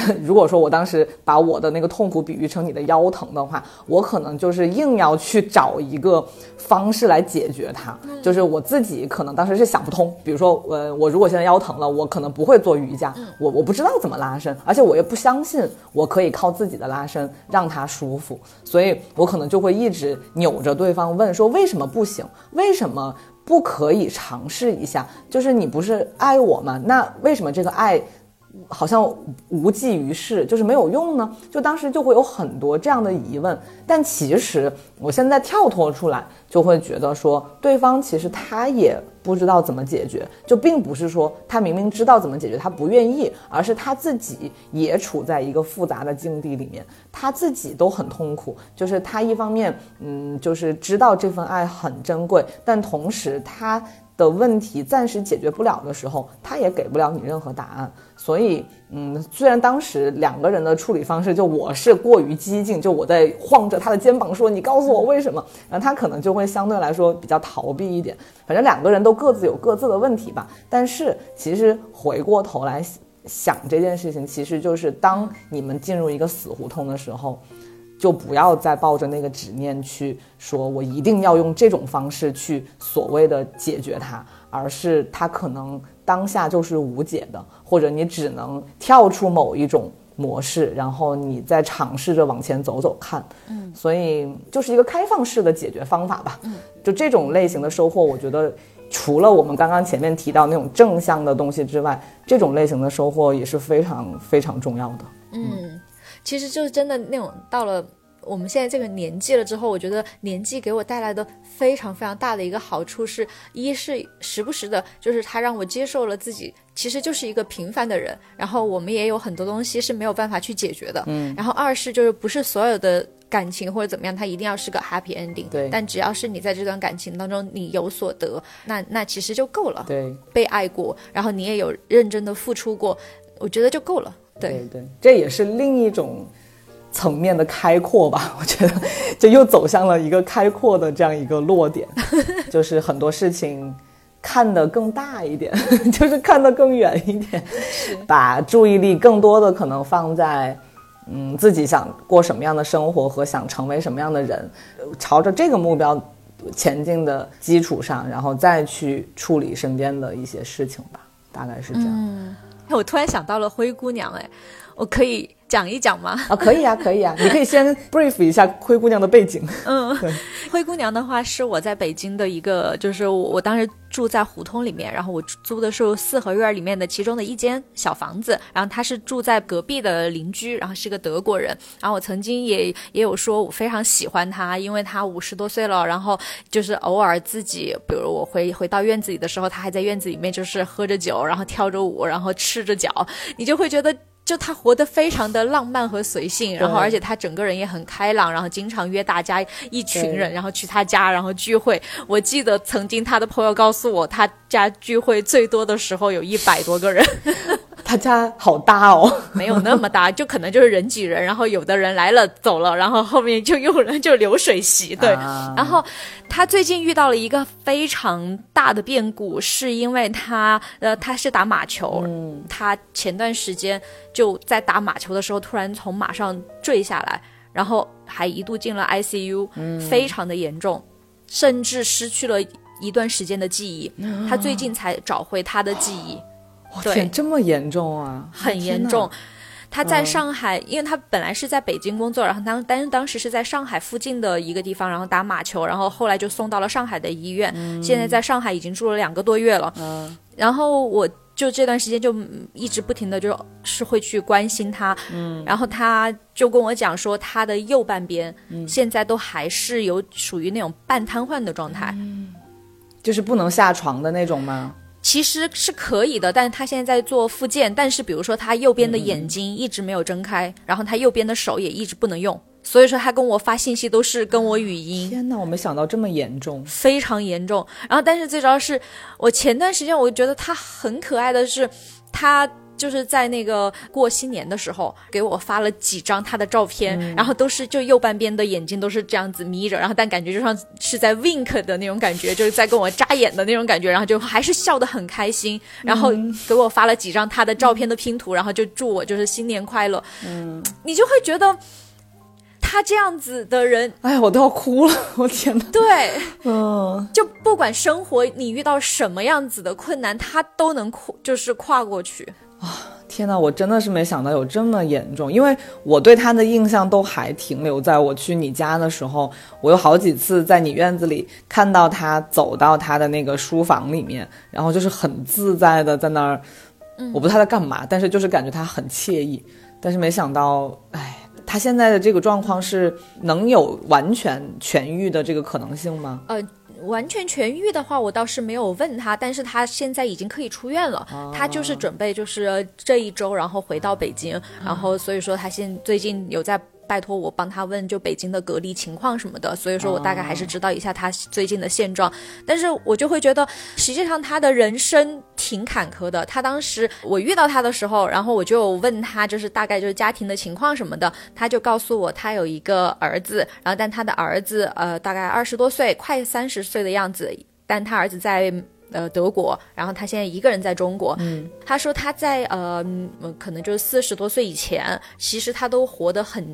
如果说我当时把我的那个痛苦比喻成你的腰疼的话，我可能就是硬要去找一个方式来解决它。就是我自己可能当时是想不通，比如说，呃，我如果现在腰疼了，我可能不会做瑜伽，我我不知道怎么拉伸，而且我也不相信我可以靠自己的拉伸让它舒服，所以我可能就会一直扭着对方问说为什么不行？为什么不可以尝试一下？就是你不是爱我吗？那为什么这个爱？好像无济于事，就是没有用呢。就当时就会有很多这样的疑问，但其实我现在跳脱出来，就会觉得说，对方其实他也不知道怎么解决，就并不是说他明明知道怎么解决，他不愿意，而是他自己也处在一个复杂的境地里面，他自己都很痛苦。就是他一方面，嗯，就是知道这份爱很珍贵，但同时他。的问题暂时解决不了的时候，他也给不了你任何答案。所以，嗯，虽然当时两个人的处理方式，就我是过于激进，就我在晃着他的肩膀说：“你告诉我为什么？”然后他可能就会相对来说比较逃避一点。反正两个人都各自有各自的问题吧。但是，其实回过头来想这件事情，其实就是当你们进入一个死胡同的时候。就不要再抱着那个执念去说，我一定要用这种方式去所谓的解决它，而是它可能当下就是无解的，或者你只能跳出某一种模式，然后你再尝试着往前走走看。嗯，所以就是一个开放式的解决方法吧。嗯，就这种类型的收获，我觉得除了我们刚刚前面提到那种正向的东西之外，这种类型的收获也是非常非常重要的。嗯。其实就是真的那种到了我们现在这个年纪了之后，我觉得年纪给我带来的非常非常大的一个好处是，一是时不时的，就是他让我接受了自己其实就是一个平凡的人，然后我们也有很多东西是没有办法去解决的，嗯，然后二是就是不是所有的感情或者怎么样，它一定要是个 happy ending，对，但只要是你在这段感情当中你有所得，那那其实就够了，对，被爱过，然后你也有认真的付出过，我觉得就够了，对对，这也是另一种。层面的开阔吧，我觉得就又走向了一个开阔的这样一个落点，就是很多事情看得更大一点，就是看得更远一点，把注意力更多的可能放在嗯自己想过什么样的生活和想成为什么样的人，朝着这个目标前进的基础上，然后再去处理身边的一些事情吧，大概是这样。嗯，我突然想到了灰姑娘，哎，我可以。讲一讲吗？啊，可以啊，可以啊，你可以先 brief 一下灰姑娘的背景。嗯，灰姑娘的话是我在北京的一个，就是我我当时住在胡同里面，然后我租的是四合院里面的其中的一间小房子，然后他是住在隔壁的邻居，然后是个德国人，然后我曾经也也有说我非常喜欢他，因为他五十多岁了，然后就是偶尔自己，比如我回回到院子里的时候，他还在院子里面就是喝着酒，然后跳着舞，然后赤着脚，你就会觉得。就他活得非常的浪漫和随性，然后而且他整个人也很开朗，然后经常约大家一群人，然后去他家，然后聚会。我记得曾经他的朋友告诉我，他家聚会最多的时候有一百多个人。他家好大哦，没有那么大，就可能就是人挤人，然后有的人来了走了，然后后面就有人就流水席，对。啊然后他最近遇到了一个非常大的变故，是因为他呃他是打马球，嗯他前段时间就在打马球的时候突然从马上坠下来，然后还一度进了 ICU，、非嗯常的严重，甚至失去了一段时间的记忆。他最近才找回他的记忆。天，这么严重啊，很严重。他在上海，因为他本来是在北京工作，然后当但是当时是在上海附近的一个地方，然后打马球，然后后来就送到了上海的医院，现在在上海已经住了两个多月了。嗯然后我就这段时间就嗯一直不停的就是会去关心他，嗯，然后他就跟我讲说，他的右半边现在都还是有属于那种半瘫痪的状态。就是不能下床的那种吗？其实是可以的，但是他现在在做复健，但是比如说他右边的眼睛一直没有睁开，然后他右边的手也一直不能用，所以说他跟我发信息都是跟我语音。天哪，我没想到这么严重。非常严重，然后但是最主要是我前段时间我觉得他很可爱的是，他就是在那个过新年的时候给我发了几张他的照片，然后都是就右半边的眼睛都是这样子眯着，然后但感觉就像是在 wink 的那种感觉，就是在跟我眨眼的那种感觉，然后就还是笑得很开心，然后给我发了几张他的照片的拼图，然后就祝我就是新年快乐，嗯，你就会觉得他这样子的人，哎，我都要哭了，我天哪！对。嗯，就不管生活你遇到什么样子的困难，他都能跨，就是跨过去。天哪，我真的是没想到有这么严重，因为我对他的印象都还停留在我去你家的时候，我有好几次在你院子里看到他走到他的那个书房里面，然后就是很自在的在那儿，我不知道他在干嘛，但是就是感觉他很惬意，但是没想到，哎。他现在的这个状况是能有完全痊愈的这个可能性吗？呃，完全痊愈的话，我倒是没有问他，但是他现在已经可以出院了。他就是准备就是这一周，然后回到北京，然后所以说他现最近有在。拜托我帮他问就北京的隔离情况什么的，所以说我大概还是知道一下他最近的现状，但是我就会觉得实际上他的人生挺坎坷的。他当时我遇到他的时候，然后我就问他就是大概就是家庭的情况什么的，他就告诉我他有一个儿子，然后但他的儿子呃大概二十多岁，快三十岁的样子，但他儿子在。呃，德国，然后他现在一个人在中国。嗯，他说他在呃，嗯可能就是四十多岁以前，其实他都活得很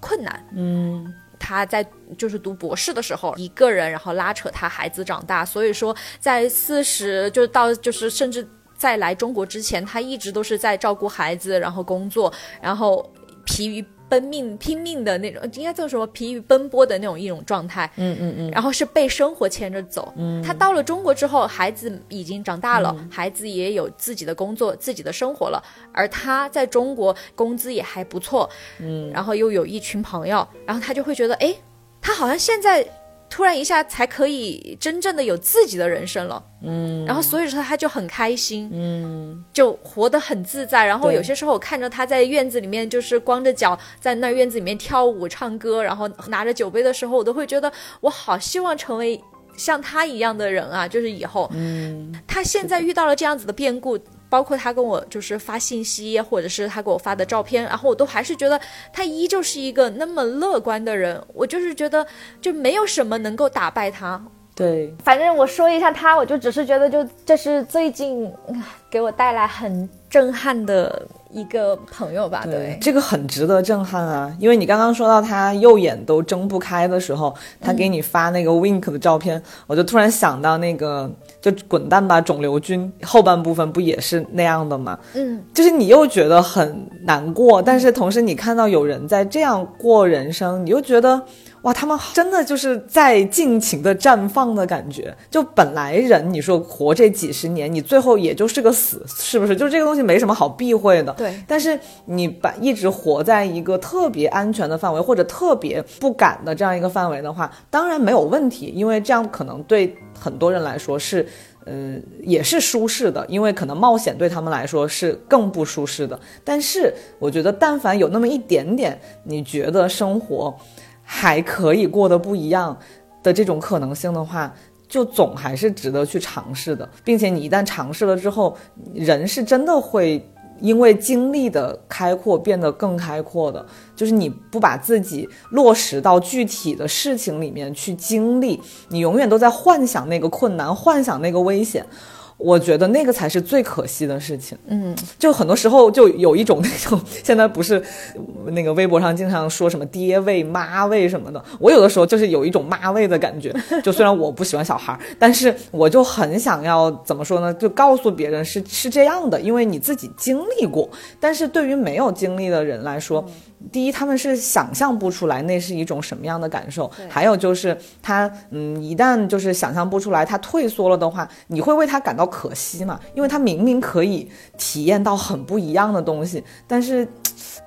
困难。嗯，他在就是读博士的时候，一个人，然后拉扯他孩子长大。所以说，在四十就到就是甚至在来中国之前，他一直都是在照顾孩子，然后工作，然后疲于。奔命拼命的那种，应该叫什么？疲于奔波的那种一种状态。嗯嗯嗯。然后是被生活牵着走。嗯。他到了中国之后，孩子已经长大了，孩子也有自己的工作、自己的生活了，而他在中国工资也还不错。嗯。然后又有一群朋友，然后他就会觉得，哎，他好像现在突然一下才可以真正的有自己的人生了。嗯。然后所以说他就很开心。嗯。就活得很自在。然后有些时候我看着他在院子里面，就是光着脚在那院子里面跳舞、唱歌，然后拿着酒杯的时候，我都会觉得我好希望成为像他一样的人啊！就是以后，嗯，他现在遇到了这样子的变故。包括他跟我就是发信息，或者是他给我发的照片，然后我都还是觉得他依旧是一个那么乐观的人。我就是觉得就没有什么能够打败他。对，反正我说一下他，我就只是觉得就这是最近给我带来很震撼的一个朋友吧。对，这个很值得震撼啊！因为你刚刚说到他右眼都睁不开的时候，他给你发那个 wink 的照片，我就突然想到那个就滚蛋吧肿瘤君后半部分不也是那样的吗？嗯，就是你又觉得很难过，但是同时你看到有人在这样过人生，你又觉得。哇，他们真的就是在尽情的绽放的感觉。就本来人，你说活这几十年，你最后也就是个死，是不是？就这个东西没什么好避讳的。对。但是你把一直活在一个特别安全的范围，或者特别不敢的这样一个范围的话，当然没有问题，因为这样可能对很多人来说是，嗯，也是舒适的，因为可能冒险对他们来说是更不舒适的。但是我觉得，但凡有那么一点点，你觉得生活。还可以过得不一样的这种可能性的话，就总还是值得去尝试的，并且你一旦尝试了之后，人是真的会因为经历的开阔变得更开阔的，就是你不把自己落实到具体的事情里面去经历，你永远都在幻想那个困难，幻想那个危险。我觉得那个才是最可惜的事情。嗯，就很多时候就有一种那种，现在不是那个微博上经常说什么爹味、妈味什么的。我有的时候就是有一种妈味的感觉。就虽然我不喜欢小孩，但是我就很想要怎么说呢？就告诉别人是是这样的，因为你自己经历过。但是对于没有经历的人来说，第一，他们是想象不出来那是一种什么样的感受；还有就是他，嗯，一旦就是想象不出来，他退缩了的话，你会为他感到可惜嘛？因为他明明可以体验到很不一样的东西，但是，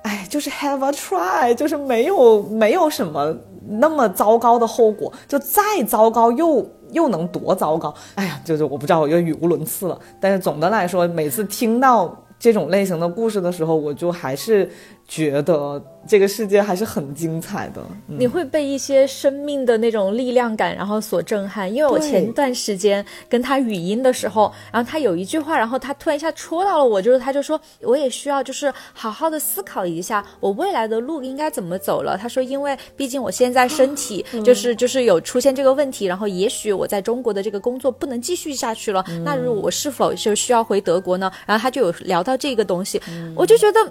哎，就是 have a try，就是没有没有什么那么糟糕的后果，就再糟糕又又能多糟糕？哎呀，就是我不知道，我又语无伦次了。但是总的来说，每次听到这种类型的故事的时候，我就还是。觉得这个世界还是很精彩的。你会被一些生命的那种力量感，然后所震撼。因为我前段时间跟他语音的时候，然后他有一句话，然后他突然一下戳到了我，就是他就说，我也需要就是好好的思考一下，我未来的路应该怎么走了。他说，因为毕竟我现在身体就是就是有出现这个问题，然后也许我在中国的这个工作不能继续下去了，那如果我是否就需要回德国呢？然后他就有聊到这个东西，我就觉得。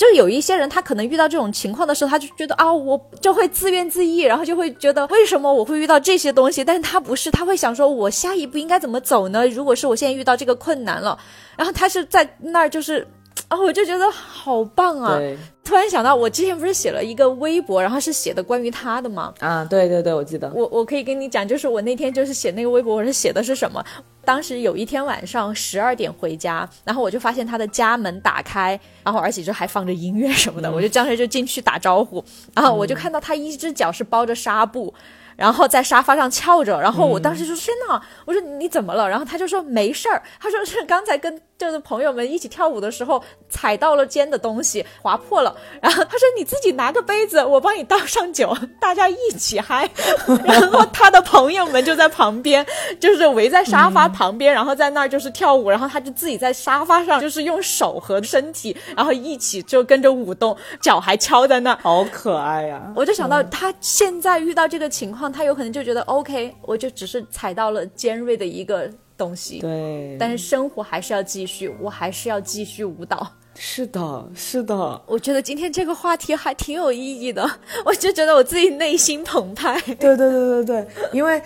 就有一些人，他可能遇到这种情况的时候，他就觉得啊，我就会自怨自艾，然后就会觉得为什么我会遇到这些东西？但是他不是，他会想说，我下一步应该怎么走呢？如果是我现在遇到这个困难了，然后他是在那儿，就是啊，我就觉得好棒啊！突然想到，我之前不是写了一个微博，然后是写的关于他的嘛？啊，对对对，我记得。我我可以跟你讲，就是我那天就是写那个微博，我是写的是什么？当时有一天晚上十二点回家，然后我就发现他的家门打开，然后而且就还放着音乐什么的，我就当时就进去打招呼，然后我就看到他一只脚是包着纱布。然后在沙发上翘着，然后我当时就说：“天哪！”我说：“你怎么了？”然后他就说：“没事儿。”他说：“是刚才跟就是朋友们一起跳舞的时候踩到了尖的东西划破了。”然后他说：“你自己拿个杯子，我帮你倒上酒，大家一起嗨。”然后他的朋友们就在旁边，就是围在沙发旁边，然后在那儿就是跳舞。然后他就自己在沙发上，就是用手和身体，然后一起就跟着舞动，脚还敲在那儿，好可爱呀！我就想到他现在遇到这个情况。他有可能就觉得 OK，我就只是踩到了尖锐的一个东西，对，但是生活还是要继续，我还是要继续舞蹈。是的，是的，我觉得今天这个话题还挺有意义的，我就觉得我自己内心澎湃。对对对对对，因为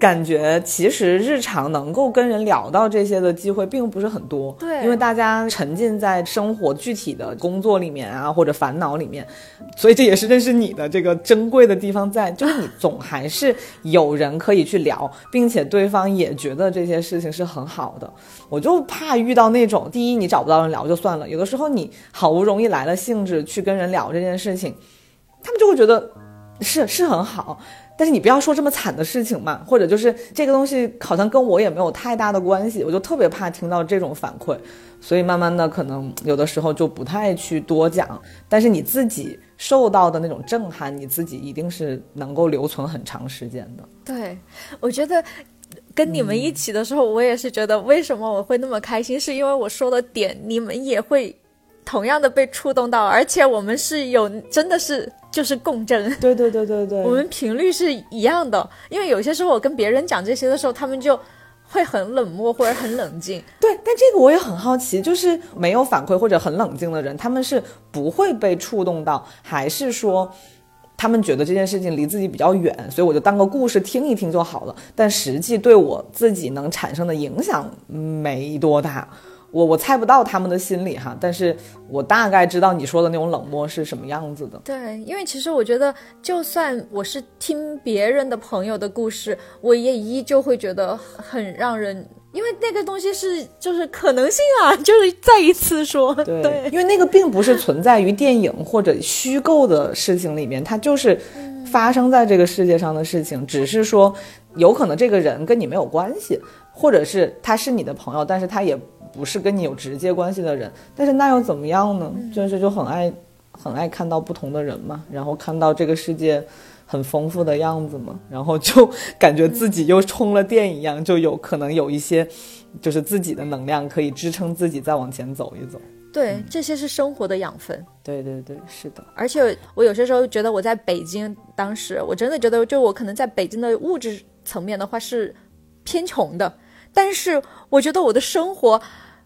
感觉其实日常能够跟人聊到这些的机会并不是很多。对，因为大家沉浸在生活具体的工作里面啊，或者烦恼里面，所以这也是认识你的这个珍贵的地方在，就是你总还是有人可以去聊，并且对方也觉得这些事情是很好的。我就怕遇到那种，第一你找不到人聊就算了，有的时候你好不容易来了兴致去跟人聊这件事情，他们就会觉得是是很好，但是你不要说这么惨的事情嘛，或者就是这个东西好像跟我也没有太大的关系，我就特别怕听到这种反馈，所以慢慢的可能有的时候就不太去多讲，但是你自己受到的那种震撼，你自己一定是能够留存很长时间的。对，我觉得。跟你们一起的时候，我也是觉得为什么我会那么开心，是因为我说的点，你们也会同样的被触动到，而且我们是有真的是就是共振，对对对对对，我们频率是一样的。因为有些时候我跟别人讲这些的时候，他们就会很冷漠或者很冷静。对，但这个我也很好奇，就是没有反馈或者很冷静的人，他们是不会被触动到，还是说？他们觉得这件事情离自己比较远，所以我就当个故事听一听就好了。但实际对我自己能产生的影响没多大，我我猜不到他们的心理哈，但是我大概知道你说的那种冷漠是什么样子的。对，因为其实我觉得，就算我是听别人的朋友的故事，我也依旧会觉得很让人。因为那个东西是就是可能性啊，就是再一次说，对，因为那个并不是存在于电影或者虚构的事情里面，它就是发生在这个世界上的事情，只是说有可能这个人跟你没有关系，或者是他是你的朋友，但是他也不是跟你有直接关系的人，但是那又怎么样呢？就是就很爱很爱看到不同的人嘛，然后看到这个世界。很丰富的样子嘛，然后就感觉自己又充了电一样，就有可能有一些，就是自己的能量可以支撑自己再往前走一走。对，这些是生活的养分。对对对，是的。而且我有些时候觉得我在北京，当时我真的觉得，就我可能在北京的物质层面的话是偏穷的，但是我觉得我的生活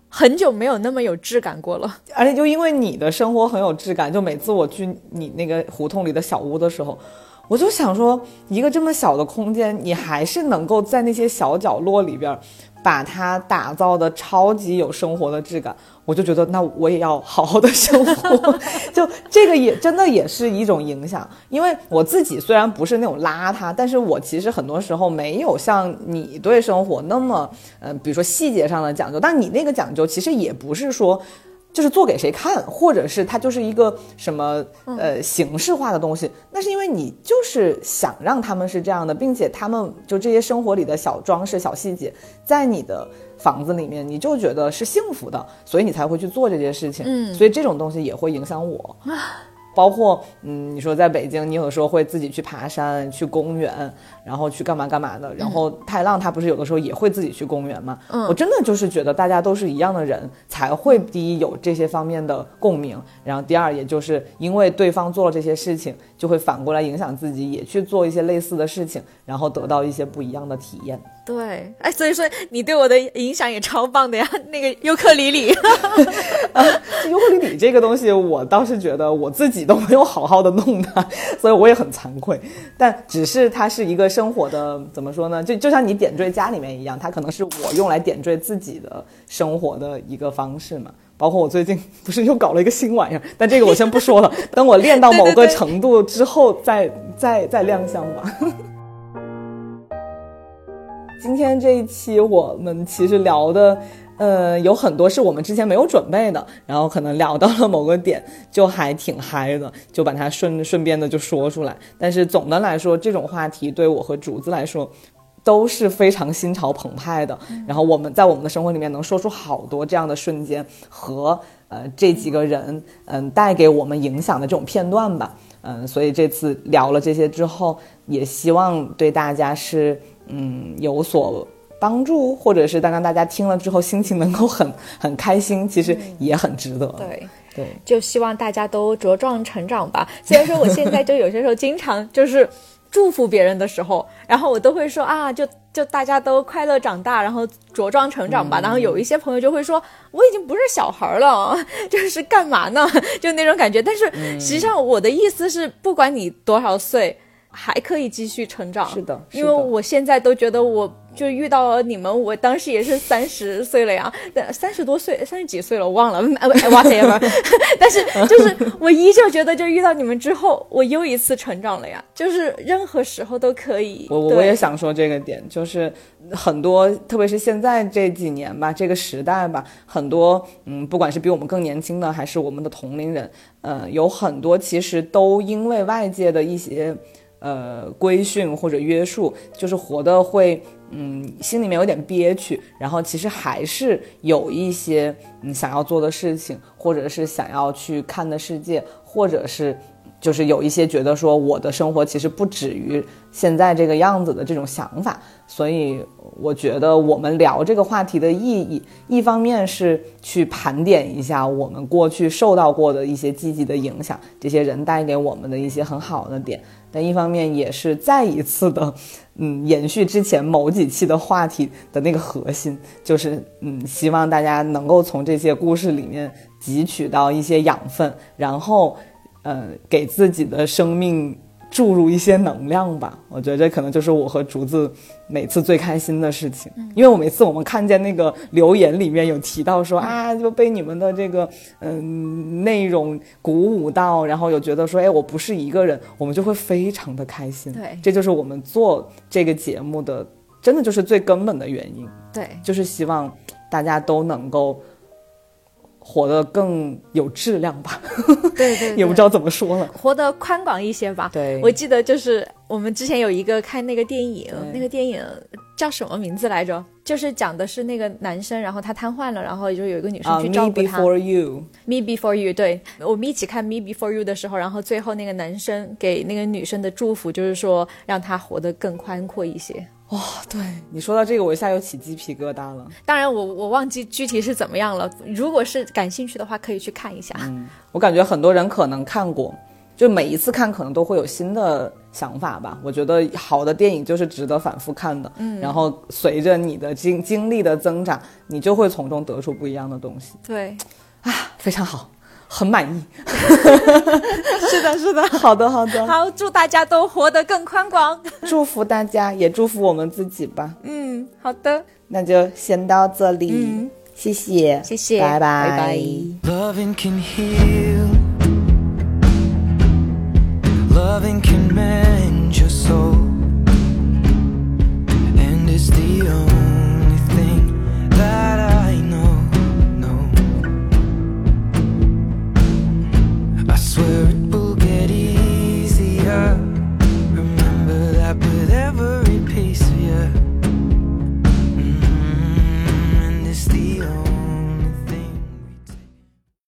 很久没有那么有质感过了。而且就因为你的生活很有质感，就每次我去你那个胡同里的小屋的时候，我就想说，一个这么小的空间，你还是能够在那些小角落里边。把它打造的超级有生活的质感，我就觉得那我也要好好的生活，就这个也真的也是一种影响。因为我自己虽然不是那种邋遢，但是我其实很多时候没有像你对生活那么，嗯，比如说细节上的讲究。但你那个讲究其实也不是说。就是做给谁看，或者是它就是一个什么呃形式化的东西，那是因为你就是想让他们是这样的，并且他们就这些生活里的小装饰、小细节，在你的房子里面，你就觉得是幸福的，所以你才会去做这些事情。嗯，所以这种东西也会影响我。包括嗯，你说在北京，你有的时候会自己去爬山、去公园，然后去干嘛干嘛的。然后太浪他不是有的时候也会自己去公园吗？嗯，我真的就是觉得大家都是一样的人，才会第一有这些方面的共鸣，然后第二也就是因为对方做了这些事情，就会反过来影响自己，也去做一些类似的事情，然后得到一些不一样的体验。对，哎，所以说你对我的影响也超棒的呀。那个尤克里里，尤克里里这个东西，我倒是觉得我自己都没有好好的弄它，所以我也很惭愧。但只是它是一个生活的，怎么说呢？就就像你点缀家里面一样，它可能是我用来点缀自己的生活的一个方式嘛。包括我最近不是又搞了一个新玩意儿，但这个我先不说了，等我练到某个程度之后再再再亮相吧。今天这一期我们其实聊的，呃，有很多是我们之前没有准备的，然后可能聊到了某个点，就还挺嗨的，就把它顺顺便的就说出来。但是总的来说，这种话题对我和竹子来说都是非常心潮澎湃的。然后我们在我们的生活里面能说出好多这样的瞬间和呃这几个人嗯带给我们影响的这种片段吧。嗯，所以这次聊了这些之后，也希望对大家是。嗯，有所帮助，或者是当大家听了之后心情能够很很开心，其实也很值得。对对，就希望大家都茁壮成长吧。虽然说我现在就有些时候经常就是祝福别人的时候，然后我都会说啊，就就大家都快乐长大，然后茁壮成长吧。然后有一些朋友就会说，我已经不是小孩了，就是干嘛呢？就那种感觉。但是实际上我的意思是，不管你多少岁。还可以继续成长，是的，因为我现在都觉得我。就遇到了你们，我当时也是三十岁了呀，三十多岁，三十几岁了，我忘了，哇 whatever。但是就是我依旧觉得，就遇到你们之后，我又一次成长了呀。就是任何时候都可以。我我也想说这个点，就是很多，特别是现在这几年吧，这个时代吧，很多嗯，不管是比我们更年轻的，还是我们的同龄人，嗯，有很多其实都因为外界的一些呃规训或者约束，就是活的会。嗯，心里面有点憋屈，然后其实还是有一些嗯想要做的事情，或者是想要去看的世界，或者是就是有一些觉得说我的生活其实不止于现在这个样子的这种想法。所以我觉得我们聊这个话题的意义，一方面是去盘点一下我们过去受到过的一些积极的影响，这些人带给我们的一些很好的点。但一方面也是再一次的，嗯，延续之前某几期的话题的那个核心，就是嗯，希望大家能够从这些故事里面汲取到一些养分，然后，呃，给自己的生命。注入一些能量吧，我觉得这可能就是我和竹子每次最开心的事情，因为我每次我们看见那个留言里面有提到说啊，就被你们的这个嗯内容鼓舞到，然后有觉得说，哎，我不是一个人，我们就会非常的开心。对，这就是我们做这个节目的，真的就是最根本的原因。对，就是希望大家都能够。活得更有质量吧，对对，也不知道怎么说了，活得宽广一些吧。对，我记得就是我们之前有一个看那个电影，那个电影叫什么名字来着？就是讲的是那个男生，然后他瘫痪了，然后就有一个女生去照顾他。Me before you, me before you。对我们一起看 Me before you 的时候，然后最后那个男生给那个女生的祝福就是说让她活得更宽阔一些。哇、对你说到这个，我一下又起鸡皮疙瘩了。当然我，我忘记具体是怎么样了。如果是感兴趣的话，可以去看一下。嗯我感觉很多人可能看过，就每一次看可能都会有新的想法吧。我觉得好的电影就是值得反复看的，嗯，然后随着你的经经历的增长，你就会从中得出不一样的东西，对，啊非常好，很满意。是的，是的。好的，好的，好，祝大家都活得更宽广。祝福大家，也祝福我们自己吧。嗯，好的，那就先到这里，嗯。谢谢，谢谢。拜拜，拜拜